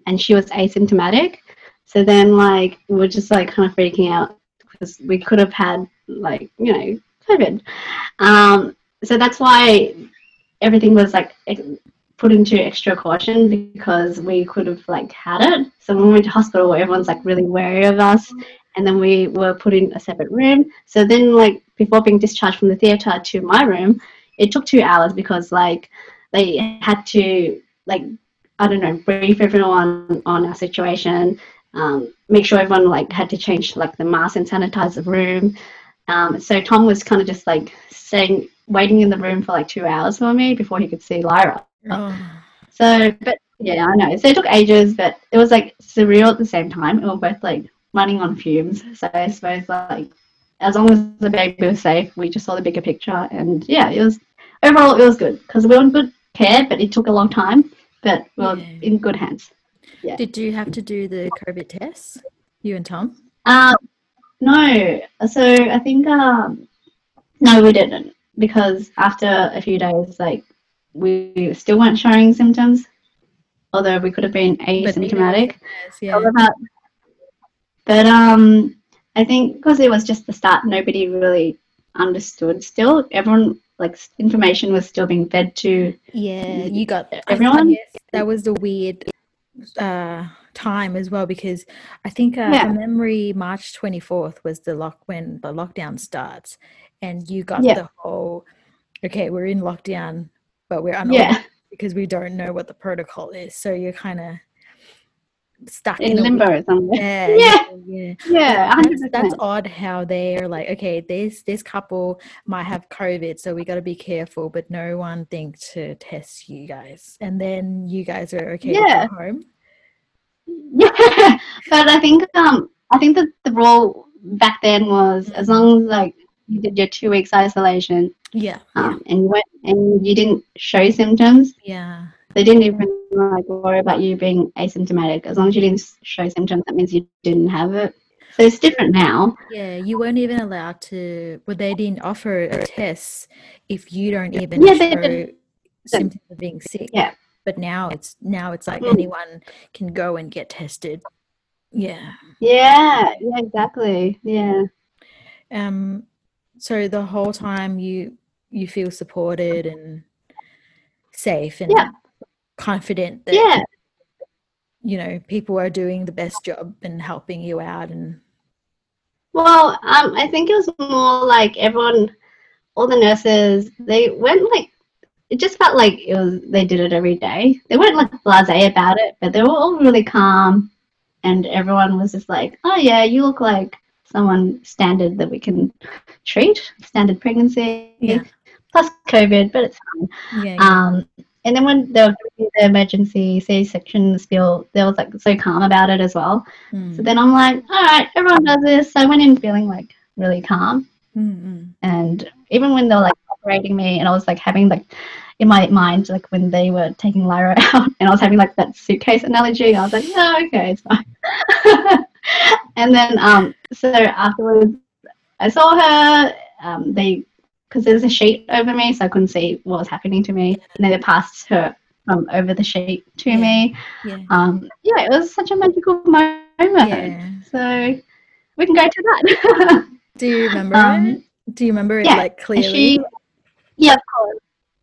Speaker 2: and she was asymptomatic. So then, like, we are just like kind of freaking out because we could have had like you know COVID. Um, so that's why everything was like put into extra caution because we could have like had it. So when we went to hospital, everyone's like really wary of us, and then we were put in a separate room. So then, like before being discharged from the theatre to my room, it took two hours because like they had to like I don't know brief everyone on our situation, um, make sure everyone like had to change like the mask and sanitize the room. Um, so Tom was kind of just like staying waiting in the room for like two hours for me before he could see Lyra.
Speaker 1: Oh.
Speaker 2: So, but yeah, I know. So it took ages, but it was like surreal at the same time. We were both like running on fumes. So I suppose like as long as the baby was safe, we just saw the bigger picture. And yeah, it was overall it was good because we were in good care, but it took a long time. But we were
Speaker 1: Yeah.
Speaker 2: in good hands.
Speaker 1: Did you have to do the COVID tests? You and Tom?
Speaker 2: Um, no. So I think um, no, we didn't because after a few days, like we still weren't showing symptoms, although we could have been asymptomatic.
Speaker 1: Yes, yeah.
Speaker 2: However, but um, I think because it was just the start, nobody really understood. Still, everyone like information was still being fed to
Speaker 1: Yeah, you got
Speaker 2: everyone.
Speaker 1: yes, that was the weird uh, time as well because I think uh,
Speaker 2: Yeah.
Speaker 1: memory, March twenty fourth was the lock when the lockdown starts, and you got
Speaker 2: Yeah.
Speaker 1: the whole okay, we're in lockdown, but we're
Speaker 2: yeah
Speaker 1: because we don't know what the protocol is, so you're kind of stuck
Speaker 2: in
Speaker 1: in,
Speaker 2: limbo somewhere.
Speaker 1: Yeah,
Speaker 2: Yeah.
Speaker 1: yeah.
Speaker 2: Yeah,
Speaker 1: That's, that's odd how they are like, okay, this this couple might have COVID, so we got to be careful, but no one think to test you guys, and then you guys are okay
Speaker 2: Yeah.
Speaker 1: home.
Speaker 2: Yeah, but I think um I think that the rule back then was as long as like you did your two weeks isolation
Speaker 1: Yeah,
Speaker 2: um, and you went and you didn't show symptoms,
Speaker 1: yeah,
Speaker 2: they didn't even like worry about you being asymptomatic. As long as you didn't show symptoms, that means you didn't have it. So it's different now.
Speaker 1: yeah. You weren't even allowed to. Well, they didn't offer a test if you don't even
Speaker 2: Yeah,
Speaker 1: show
Speaker 2: didn't.
Speaker 1: symptoms of being sick.
Speaker 2: Yeah.
Speaker 1: But now it's now it's like
Speaker 2: Mm.
Speaker 1: anyone can go and get tested. Yeah.
Speaker 2: Yeah, yeah, exactly. Yeah.
Speaker 1: Um, so the whole time you you feel supported and safe and
Speaker 2: Yeah.
Speaker 1: Confident that
Speaker 2: Yeah.
Speaker 1: you know people are doing the best job and helping you out and
Speaker 2: Well, um, I think it was more like everyone, all the nurses, they went like, it just felt like it was they did it every day. They weren't like blasé about it, but they were all really calm, and everyone was just like, "Oh yeah, you look like someone standard that we can treat, standard pregnancy,
Speaker 1: Yeah.
Speaker 2: plus COVID, but it's fine."
Speaker 1: yeah, yeah.
Speaker 2: Um, and then when they were doing the emergency C-section spill, they was like so calm about it as well.
Speaker 1: Mm,
Speaker 2: So then I'm like, all right, everyone does this. So I went in feeling like really calm.
Speaker 1: mm, mm.
Speaker 2: And even when they were like operating me and I was like having like in my mind, like when they were taking Lyra out and I was having like that suitcase analogy, I was like, yeah, okay, it's fine. and then um so afterwards I saw her, um, they because there's a sheet over me, so I couldn't see what was happening to me. And then they passed her from over the sheet to
Speaker 1: Yeah.
Speaker 2: me.
Speaker 1: yeah
Speaker 2: Um, yeah, it was such a magical moment.
Speaker 1: yeah
Speaker 2: So we can go to that.
Speaker 1: do you remember
Speaker 2: Um,
Speaker 1: it do you remember it
Speaker 2: yeah,
Speaker 1: like clearly
Speaker 2: she, yeah, of course.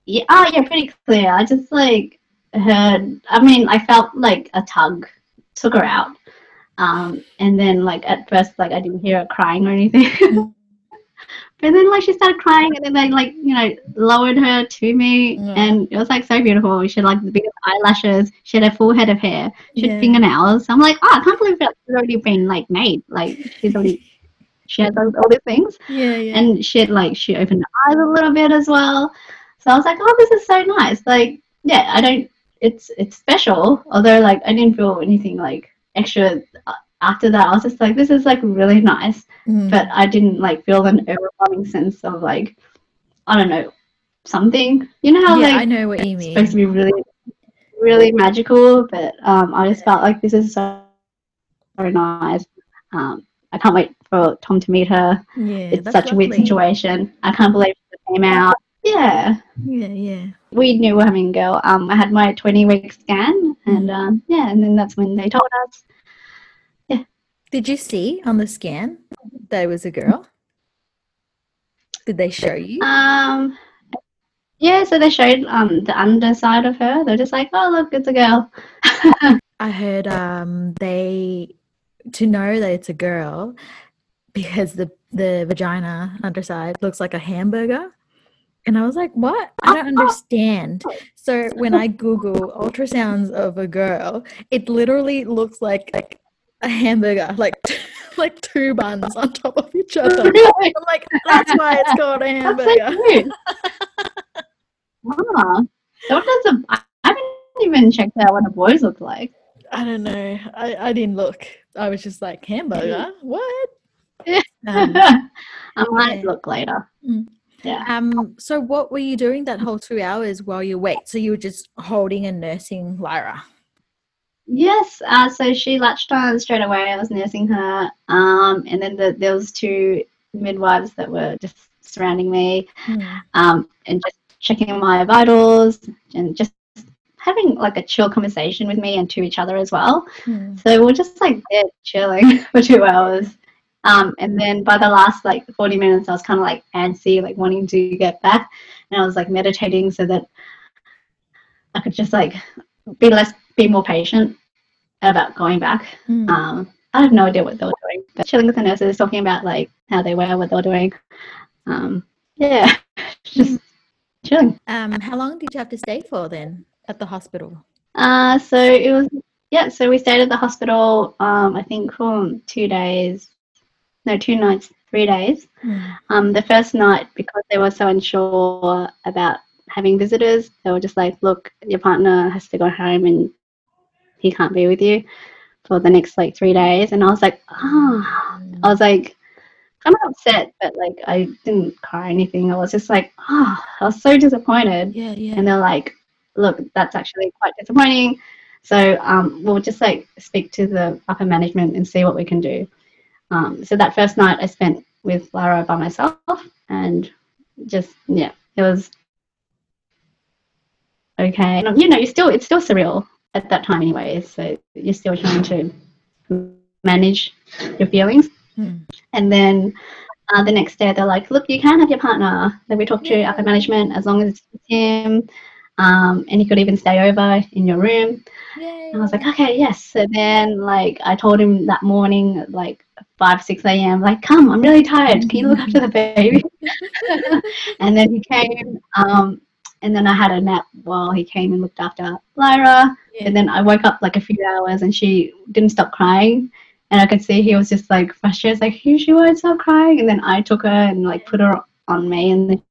Speaker 2: Yeah, oh yeah, pretty clear. I just like heard. I mean, I felt like a tug took her out. Um, and then like at first, like I didn't hear her crying or anything. but then like she started crying, and then they like you know lowered her to me,
Speaker 1: Yeah.
Speaker 2: and it was like so beautiful. She had like the biggest eyelashes. She had a full head of hair. She had
Speaker 1: Yeah.
Speaker 2: fingernails. I'm like, oh, I can't believe that she's already been like made. Like she's already. She has all, all these things
Speaker 1: yeah yeah
Speaker 2: and she had like she opened her eyes a little bit as well so i was like oh this is so nice like yeah i don't it's it's special although like i didn't feel anything like extra uh, after that i was just like this is like really nice
Speaker 1: Mm.
Speaker 2: but i didn't like feel an overwhelming sense of like i don't know something you know how
Speaker 1: yeah
Speaker 2: like
Speaker 1: i know what you
Speaker 2: it's
Speaker 1: mean
Speaker 2: supposed to be really really magical but um i just felt like this is so, so nice um i can't wait for tom to meet her
Speaker 1: yeah
Speaker 2: it's such a weird situation. I can't believe it came out. Yeah,
Speaker 1: yeah yeah
Speaker 2: we knew we were having a girl. Um, I had my 20 week scan, and um, yeah, and then that's when they told us.
Speaker 1: Did you see on the scan that it was a girl did they show you
Speaker 2: Um, yeah, so they showed um the underside of her. They're just like, oh look, it's a girl.
Speaker 1: I heard um they to know that it's a girl because the the vagina underside looks like a hamburger. And I was like, what? I don't understand. So when I Google ultrasounds of a girl, it literally looks like, like a hamburger, like like two buns on top of each other. I'm like, that's why it's called a hamburger.
Speaker 2: wow. What does a I haven't even checked out what a boys look like.
Speaker 1: I don't know. I, I didn't look. I was just like, hamburger? What?
Speaker 2: Um, I might
Speaker 1: yeah.
Speaker 2: look later.
Speaker 1: Mm.
Speaker 2: Yeah.
Speaker 1: Um, so what were you doing that whole two hours while you wait? So you were just holding and nursing Lyra.
Speaker 2: Yes. Uh, so she latched on straight away. I was nursing her. Um, and then the, there was two midwives that were just surrounding me,
Speaker 1: Mm.
Speaker 2: um, and just checking my vitals and just having like a chill conversation with me and to each other as well.
Speaker 1: Mm.
Speaker 2: So we're just like there chilling for two hours. Um, and then by the last like 40 minutes, I was kind of like antsy, like wanting to get back. And I was like meditating so that I could just like be less, be more patient about going back.
Speaker 1: Mm.
Speaker 2: Um, I have no idea what they were doing, but chilling with the nurses, talking about like how they were, what they were doing. Um, yeah, just chilling.
Speaker 1: Um, how long did you have to stay for then at the hospital?
Speaker 2: Uh, so it was, yeah, so we stayed at the hospital, um, I think for two days, no, two nights, three days.
Speaker 1: Mm.
Speaker 2: Um, the first night, because they were so unsure about having visitors, they were just like, look, your partner has to go home and he can't be with you for the next like three days. And I was like, oh, I was like, kind of upset, but like I didn't cry anything. I was just like, oh, I was so disappointed.
Speaker 1: Yeah, yeah.
Speaker 2: And they're like, look, that's actually quite disappointing. So um, we'll just like speak to the upper management and see what we can do. Um, so that first night I spent with Lara by myself and just, yeah, it was okay. You know, you still, it's still surreal at that time anyway. So you're still trying to manage your feelings.
Speaker 1: Mm.
Speaker 2: And then uh, the next day, they're like, look, you can have your partner. Then we talked to upper management as long as it's him. Um, and he could even stay over in your room.
Speaker 1: Yay.
Speaker 2: And I was like, okay, yes. So then, like, I told him that morning, like 5, 6 a.m., like, come, I'm really tired. Can you look after the baby? and then he came. Um, and then I had a nap while he came and looked after Lyra.
Speaker 1: Yeah.
Speaker 2: And then I woke up like a few hours and she didn't stop crying. And I could see he was just like frustrated, like, "You she won't stop crying. And then I took her and like put her on me and then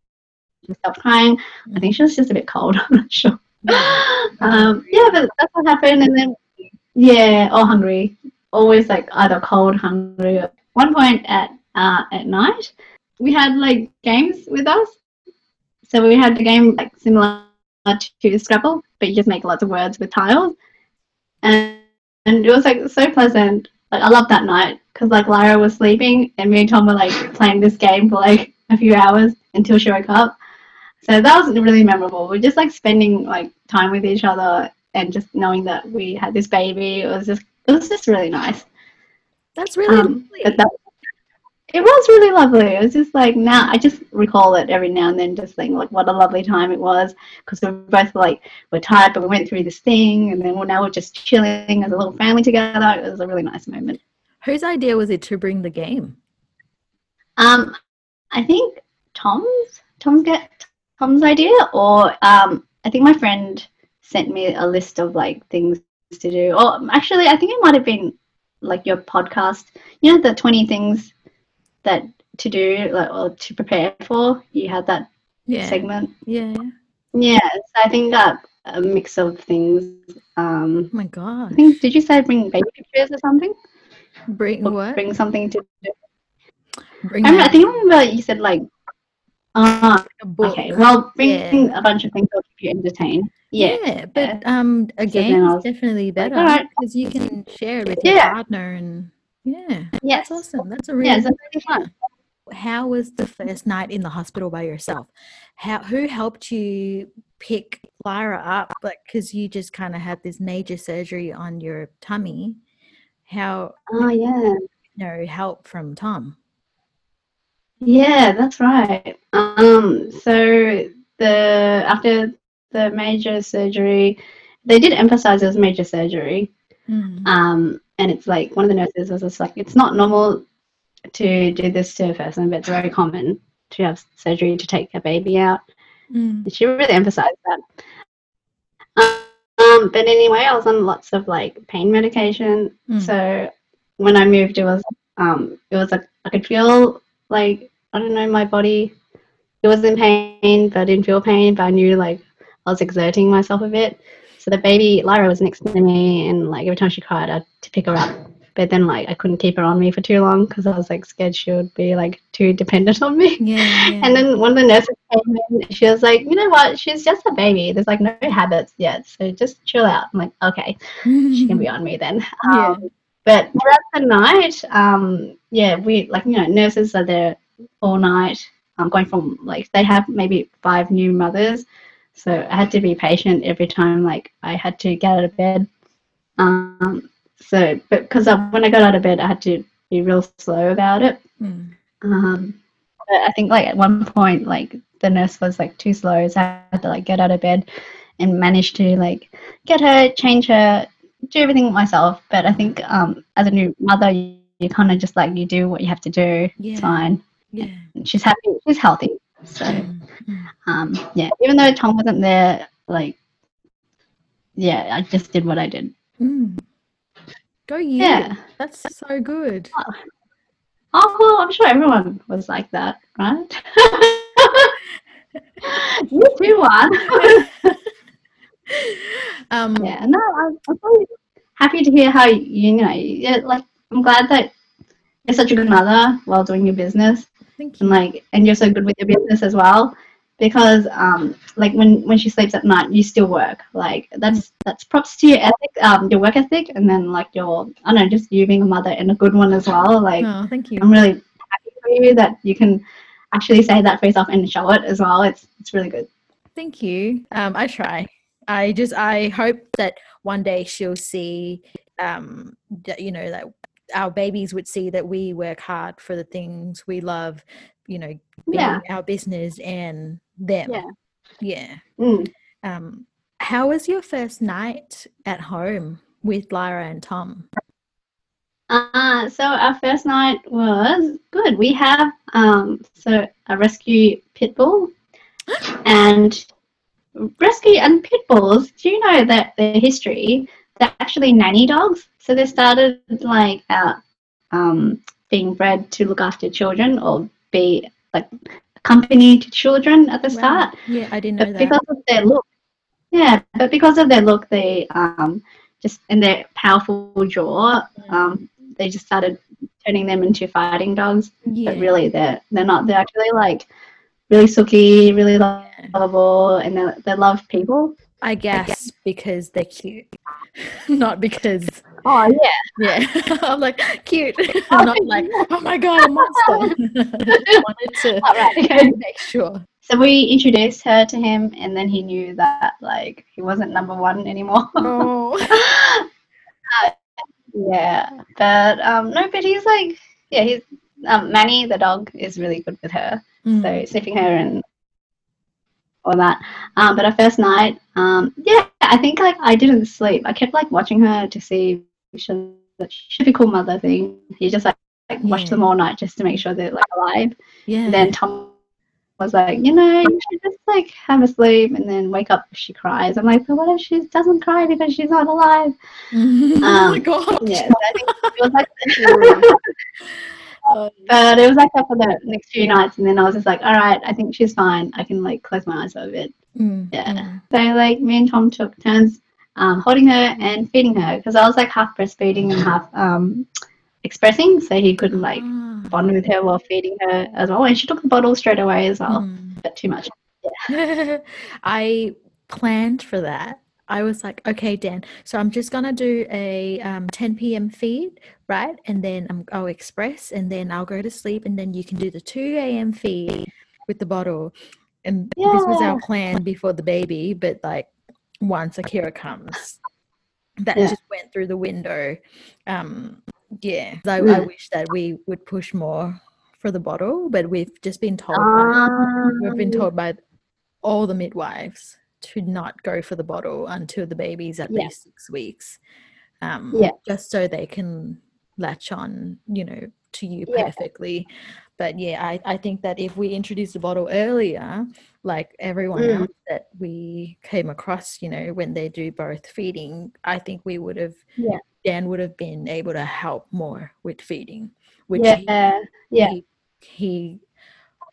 Speaker 2: she stopped crying. I think she was just a bit cold, I'm not sure. Um, yeah, but that's what happened. And then, yeah, or hungry. Always like either cold, hungry. One point at uh, at night, we had like games with us. So we had the game like similar to Scrabble, but you just make lots of words with tiles. And, and it was like so pleasant. Like I loved that night because like Lyra was sleeping and me and Tom were like playing this game for like a few hours until she woke up. So that was really memorable. We're just like spending like time with each other and just knowing that we had this baby. It was just it was just really nice.
Speaker 1: That's really
Speaker 2: Um, that, it was really lovely. It was just like now I just recall it every now and then, just think like what a lovely time it was because we were both like we're tired, but we went through this thing, and then well, now we're just chilling as a little family together. It was a really nice moment.
Speaker 1: Whose idea was it to bring the game?
Speaker 2: Um, I think Tom's Tom's get Tom's idea, or um, I think my friend sent me a list of like things to do. Or actually, I think it might have been like your podcast. You know, the twenty things that to do like, or to prepare for. You had that
Speaker 1: Yeah.
Speaker 2: segment.
Speaker 1: Yeah.
Speaker 2: Yeah, so I think that a mix of things. Um,
Speaker 1: Oh my god.
Speaker 2: I think did you say bring baby pictures or something?
Speaker 1: Bring
Speaker 2: Or
Speaker 1: what?
Speaker 2: bring something to do.
Speaker 1: Bring
Speaker 2: I, remember, I think I remember you said like. Uh,
Speaker 1: a book.
Speaker 2: Okay, well, bring
Speaker 1: Yeah.
Speaker 2: a bunch of things that'll keep you entertained. Yeah,
Speaker 1: Yeah, but um, again,
Speaker 2: So then
Speaker 1: game
Speaker 2: I
Speaker 1: is
Speaker 2: was
Speaker 1: definitely better
Speaker 2: "Alright."
Speaker 1: because you can share it with your partner and yeah,
Speaker 2: yes,
Speaker 1: that's awesome. That's a really
Speaker 2: yeah, it's really fun.
Speaker 1: how was the first night in the hospital by yourself? How who helped you pick Lyra up? Like, because you just kind of had this major surgery on your tummy. How
Speaker 2: Oh yeah,
Speaker 1: no help from Tom?
Speaker 2: yeah, that's right. Um, so the after the major surgery, they did emphasize it was major surgery.
Speaker 1: Mm.
Speaker 2: Um, and it's like one of the nurses was just like, it's not normal to do this to a person, but it's very common to have surgery to take a baby out.
Speaker 1: Mm.
Speaker 2: She really emphasized that. Um, but anyway, I was on lots of like pain medication.
Speaker 1: Mm.
Speaker 2: So when I moved, it was um, it was like I could feel like I don't know my body. It was in pain, but I didn't feel pain. But I knew like I was exerting myself a bit. So the baby Lyra was next to me, and like every time she cried, I had to pick her up. But then like I couldn't keep her on me for too long because I was like scared she would be like too dependent on me.
Speaker 1: Yeah, yeah.
Speaker 2: And then one of the nurses came in. She was like, "You know what? She's just a baby. There's like no habits yet, so just chill out." I'm like, "Okay, she can be on me then."
Speaker 1: Yeah.
Speaker 2: Um, but throughout the night, um, yeah, we like you know nurses are there all night. I'm going from like they have maybe five new mothers, so I had to be patient every time. Like I had to get out of bed. Um, so, but because when I got out of bed, I had to be real slow about it.
Speaker 1: Mm.
Speaker 2: Um, but I think like at one point, like the nurse was like too slow, so I had to like get out of bed and manage to like get her, change her, do everything myself. But I think um, as a new mother, you, you kind of just like you do what you have to do.
Speaker 1: Yeah.
Speaker 2: It's fine.
Speaker 1: Yeah.
Speaker 2: And she's happy. She's healthy. So
Speaker 1: Mm.
Speaker 2: Um, yeah, even though Tom wasn't there, like yeah, I just did what I did.
Speaker 1: Mm. Go you.
Speaker 2: Yeah.
Speaker 1: That's so good.
Speaker 2: Oh well, I'm sure everyone was like that, right? you too, one.
Speaker 1: Um,
Speaker 2: Yeah, no, I'm, I'm really happy to hear how you know. Yeah, like I'm glad that you're such a good mother while doing your business,
Speaker 1: Thank
Speaker 2: and
Speaker 1: you.
Speaker 2: like, and you're so good with your business as well. Because um, like when when she sleeps at night, you still work. Like that's that's props to your ethic, um, your work ethic, and then like your I don't know, just you being a mother and a good one as well. Like
Speaker 1: Oh, thank you.
Speaker 2: I'm really happy for you that you can actually say that for yourself and show it as well. It's it's really good.
Speaker 1: Thank you. Um, I try. I just I hope that one day she'll see, um, that you know that our babies would see that we work hard for the things we love. You know,
Speaker 2: Yeah.
Speaker 1: our business and them.
Speaker 2: Yeah.
Speaker 1: Yeah.
Speaker 2: Mm.
Speaker 1: Um, how was your first night at home with Lyra and Tom?
Speaker 2: Uh, so our first night was good. We have um, so a rescue pit bull, and rescue and pit bulls. Do you know that their history? They're actually nanny dogs. So they started like out um, being bred to look after children or be like company to children at the
Speaker 1: Wow.
Speaker 2: start.
Speaker 1: Yeah, I didn't know
Speaker 2: But
Speaker 1: that.
Speaker 2: because of their look, yeah, but because of their look, they um, just and their powerful jaw, um, they just started turning them into fighting dogs.
Speaker 1: yeah.
Speaker 2: But really, they're they're not. They're actually like really sooky, really lo- lovable, and they they love people.
Speaker 1: I guess because they're cute, not because
Speaker 2: Oh yeah,
Speaker 1: yeah. I'm like cute, not like oh my god, a monster. Just wanted to
Speaker 2: all right. okay.
Speaker 1: make sure.
Speaker 2: So we introduced her to him, and then he knew that like he wasn't number one anymore.
Speaker 1: Oh,
Speaker 2: yeah, but um, no, but he's like, yeah, he's um, Manny, the dog, is really good with her.
Speaker 1: Mm.
Speaker 2: so sniffing her and all that. Um, but our first night, um, yeah, I think like I didn't sleep. I kept like watching her to see if she typical mother thing. You just like, like watch them all night just to make sure they're like alive.
Speaker 1: yeah.
Speaker 2: And then Tom was like, you know, you should just like have a sleep and then wake up if she cries. I'm like, but what if she doesn't cry because she's not alive?
Speaker 1: oh my
Speaker 2: um,
Speaker 1: god.
Speaker 2: Yeah, so I think it was like. But it was like that for the next few nights, and then I was just like, all right, I think she's fine. I can like close my eyes for a bit.
Speaker 1: mm,
Speaker 2: Yeah.
Speaker 1: mm.
Speaker 2: So like me and Tom took turns um, holding her and feeding her because I was like half breastfeeding and half um, expressing, so he could like
Speaker 1: Ah,
Speaker 2: bond with her while feeding her as well. And she took the bottle straight away as well,
Speaker 1: mm.
Speaker 2: but too much.
Speaker 1: I planned for that. I was like, okay, Dan, so I'm just gonna do a um, 10 p.m. feed, right? And then um, I'll express, and then I'll go to sleep, and then you can do the 2 a.m. feed with the bottle. And this was our plan before the baby, but like once Akira comes, that
Speaker 2: Yeah.
Speaker 1: just went through the window. Um, yeah, I, I wish that we would push more for the bottle, but we've just been told. by- We've been
Speaker 2: Um,
Speaker 1: told by all the midwives to not go for the bottle until the baby's at
Speaker 2: Yeah.
Speaker 1: least six weeks. um,
Speaker 2: Yeah.
Speaker 1: just so they can latch on, you know, to you
Speaker 2: Yeah.
Speaker 1: perfectly. But yeah, I, I think that if we introduced the bottle earlier, like everyone
Speaker 2: Mm.
Speaker 1: else that we came across, you know, when they do both feeding, I think we would have,
Speaker 2: Yeah.
Speaker 1: Dan would have been able to help more with feeding, which he,
Speaker 2: Yeah. Yeah.
Speaker 1: he, he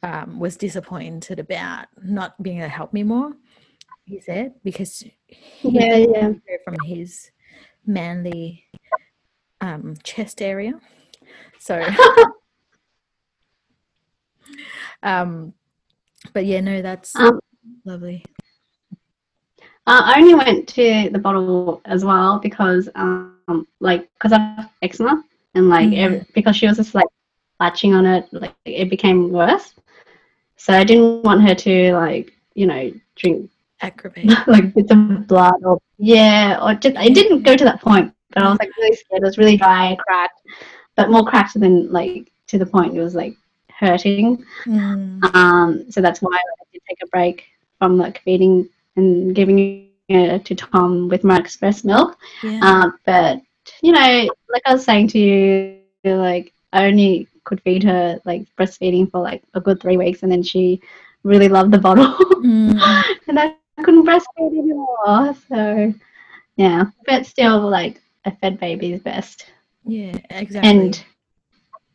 Speaker 1: um, was disappointed about not being able to help me more. He said because he
Speaker 2: Yeah. Yeah.
Speaker 1: from his manly um, chest area. So, um, but yeah, no, that's
Speaker 2: Um,
Speaker 1: lovely.
Speaker 2: Uh, I only went to the bottle as well because, um, like, because I have eczema and like
Speaker 1: Mhm.
Speaker 2: ev- because she was just like latching on it, like it became worse. So I didn't want her to like, you know, drink
Speaker 1: Aggravate.
Speaker 2: like bits of blood or yeah, or just it didn't go to that point. But I was like really scared. It was really dry, cracked, but more cracked than like to the point it was like hurting.
Speaker 1: Mm,
Speaker 2: Um, so that's why I did take a break from like feeding and giving it to Tom with my express milk.
Speaker 1: yeah.
Speaker 2: Um, but you know, like I was saying to you, like I only could feed her like breastfeeding for like a good three weeks, and then she really loved the bottle,
Speaker 1: Mm,
Speaker 2: and I couldn't breastfeed anymore. So yeah, but still, like a fed baby is best,
Speaker 1: yeah, exactly.
Speaker 2: and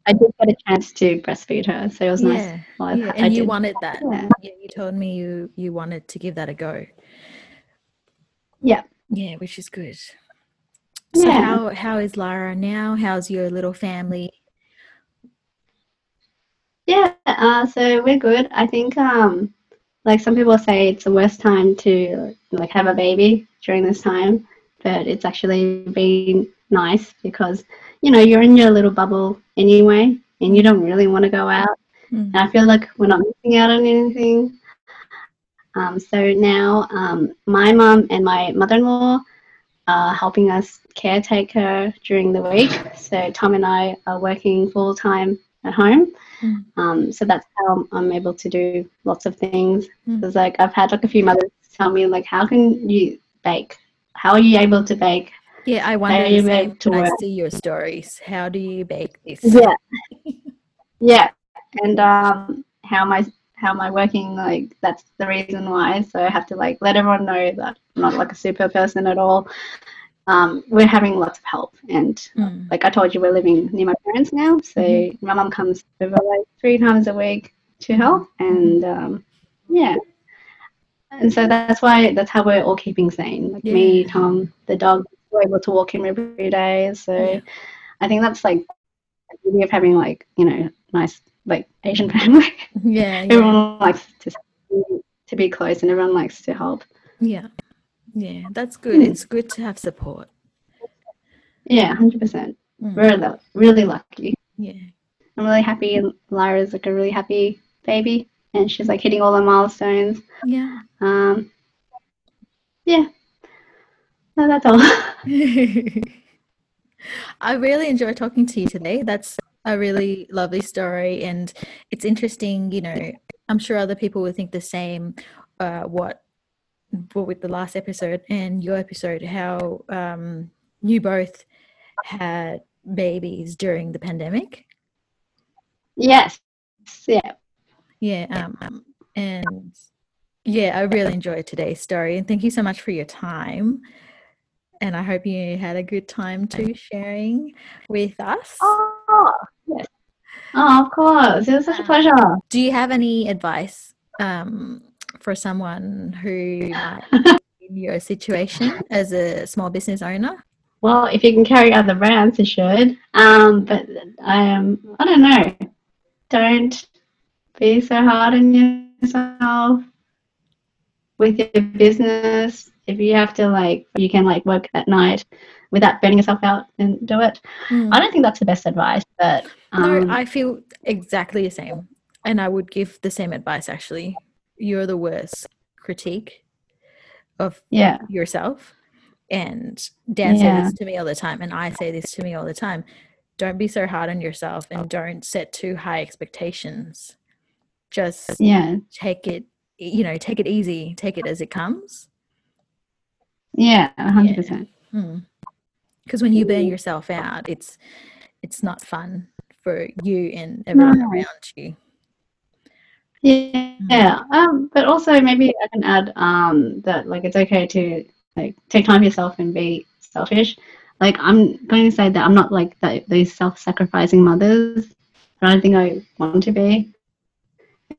Speaker 2: I did get a chance to breastfeed her, so it was nice.
Speaker 1: yeah,
Speaker 2: while I-
Speaker 1: yeah,
Speaker 2: I
Speaker 1: and you
Speaker 2: did.
Speaker 1: wanted that.
Speaker 2: Yeah.
Speaker 1: Yeah, you told me you you wanted to give that a go.
Speaker 2: Yeah.
Speaker 1: Yeah, which is good. So
Speaker 2: Yeah.
Speaker 1: how how is Lara now? How's your little family?
Speaker 2: Yeah, uh, so we're good. I think, um, like some people say, it's the worst time to like have a baby during this time, but it's actually been nice because you know you're in your little bubble anyway, and you don't really want to go out.
Speaker 1: Mm,
Speaker 2: And I feel like we're not missing out on anything. Um, so now, um, my mom and my mother-in-law are helping us caretake her during the week. So Tom and I are working full time at home.
Speaker 1: Mm.
Speaker 2: Um, so that's how I'm able to do lots of things.
Speaker 1: Mm.
Speaker 2: Because like I've had like a few mothers tell me like, how can you bake? How are you able to bake?
Speaker 1: Yeah, I wonder
Speaker 2: you
Speaker 1: same
Speaker 2: to
Speaker 1: I see your stories. How do you bake this?
Speaker 2: Yeah, yeah, and um, how am I how am I working? Like that's the reason why. So I have to like let everyone know that I'm not like a super person at all. Um, we're having lots of help, and
Speaker 1: Mm,
Speaker 2: like I told you, we're living near my parents now. So
Speaker 1: Mhm.
Speaker 2: my mum comes over like three times a week to help, and um, yeah. And so that's why that's how we're all keeping sane. Like me, Tom, the dog, we're able to walk him every day. So
Speaker 1: Yeah.
Speaker 2: I think that's like the beauty of having like you know nice like Asian family.
Speaker 1: yeah, yeah,
Speaker 2: everyone likes to to be close, and everyone likes to help.
Speaker 1: yeah, yeah. That's good.
Speaker 2: Mm.
Speaker 1: It's good to have support.
Speaker 2: Yeah, hundred percent.
Speaker 1: Mm,
Speaker 2: We're lu- really lucky.
Speaker 1: yeah,
Speaker 2: I'm really happy, and Lyra's like a really happy baby, and she's like hitting all the milestones.
Speaker 1: yeah.
Speaker 2: Um, yeah. No, that's all.
Speaker 1: I really enjoy talking to you today. That's a really lovely story, and it's interesting. You know, I'm sure other people would think the same. Uh, what, what with the last episode and your episode, how um, you both had babies during the pandemic.
Speaker 2: yes. Yeah.
Speaker 1: Yeah, um, and yeah, I really enjoyed today's story, and thank you so much for your time. And I hope you had a good time too sharing with us.
Speaker 2: Oh, yes. Oh, of course. It was such a pleasure.
Speaker 1: Do you have any advice um, for someone who might be in your situation as a small business owner?
Speaker 2: Well, if you can carry other brands, you should. Um, but I um, I don't know. Don't be so hard on yourself with your business. If you have to like, you can like work at night without burning yourself out and do it.
Speaker 1: Hmm.
Speaker 2: I don't think that's the best advice, but um,
Speaker 1: no, I feel exactly the same. And I would give the same advice actually. You're the worst critique of
Speaker 2: yeah,
Speaker 1: yourself. And Dan
Speaker 2: Yeah.
Speaker 1: says this to me all the time, and I say this to me all the time. Don't be so hard on yourself and don't set too high expectations. Just
Speaker 2: yeah,
Speaker 1: take it, you know, take it easy, take it as it comes.
Speaker 2: yeah, a hundred percent.
Speaker 1: Hmm. because when you burn yourself out it's it's not fun for you and everyone
Speaker 2: No.
Speaker 1: around you
Speaker 2: Yeah, yeah. Um, but also maybe I can add um that like it's okay to like take time for yourself and be selfish. Like I'm going to say that I'm not like that these self-sacrificing mothers. I don't think I want to be,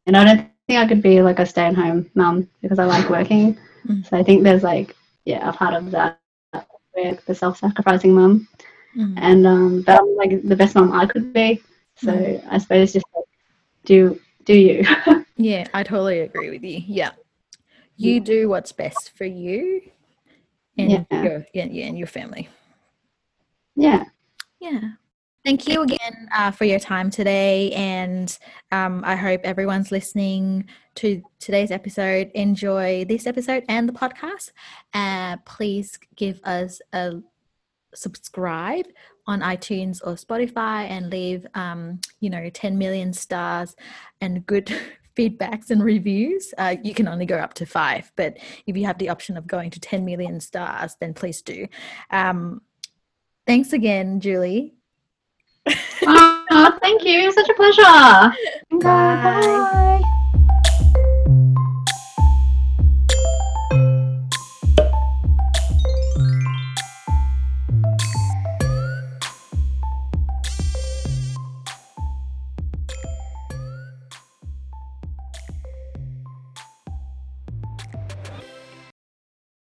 Speaker 2: and I don't think I could be like a stay-at-home mum because I like working.
Speaker 1: Mm.
Speaker 2: So I think there's like yeah a part of that with the self-sacrificing mum,
Speaker 1: Mm.
Speaker 2: and um, but I'm like the best mum I could be. So
Speaker 1: Mm.
Speaker 2: I suppose just like, do do you.
Speaker 1: yeah i totally agree with you yeah you
Speaker 2: Yeah.
Speaker 1: do what's best for you and
Speaker 2: Yeah.
Speaker 1: your yeah, yeah and your family
Speaker 2: yeah.
Speaker 1: Yeah. Thank you again uh, for your time today. And um, I hope everyone's listening to today's episode. Enjoy this episode and the podcast. Uh, please give us a subscribe on iTunes or Spotify and leave, um, you know, 10 million stars and good feedbacks and reviews. Uh, you can only go up to five, but if you have the option of going to 10 million stars, then please do. Um, thanks again, Julie.
Speaker 2: oh, thank you. Such a pleasure.
Speaker 1: Bye.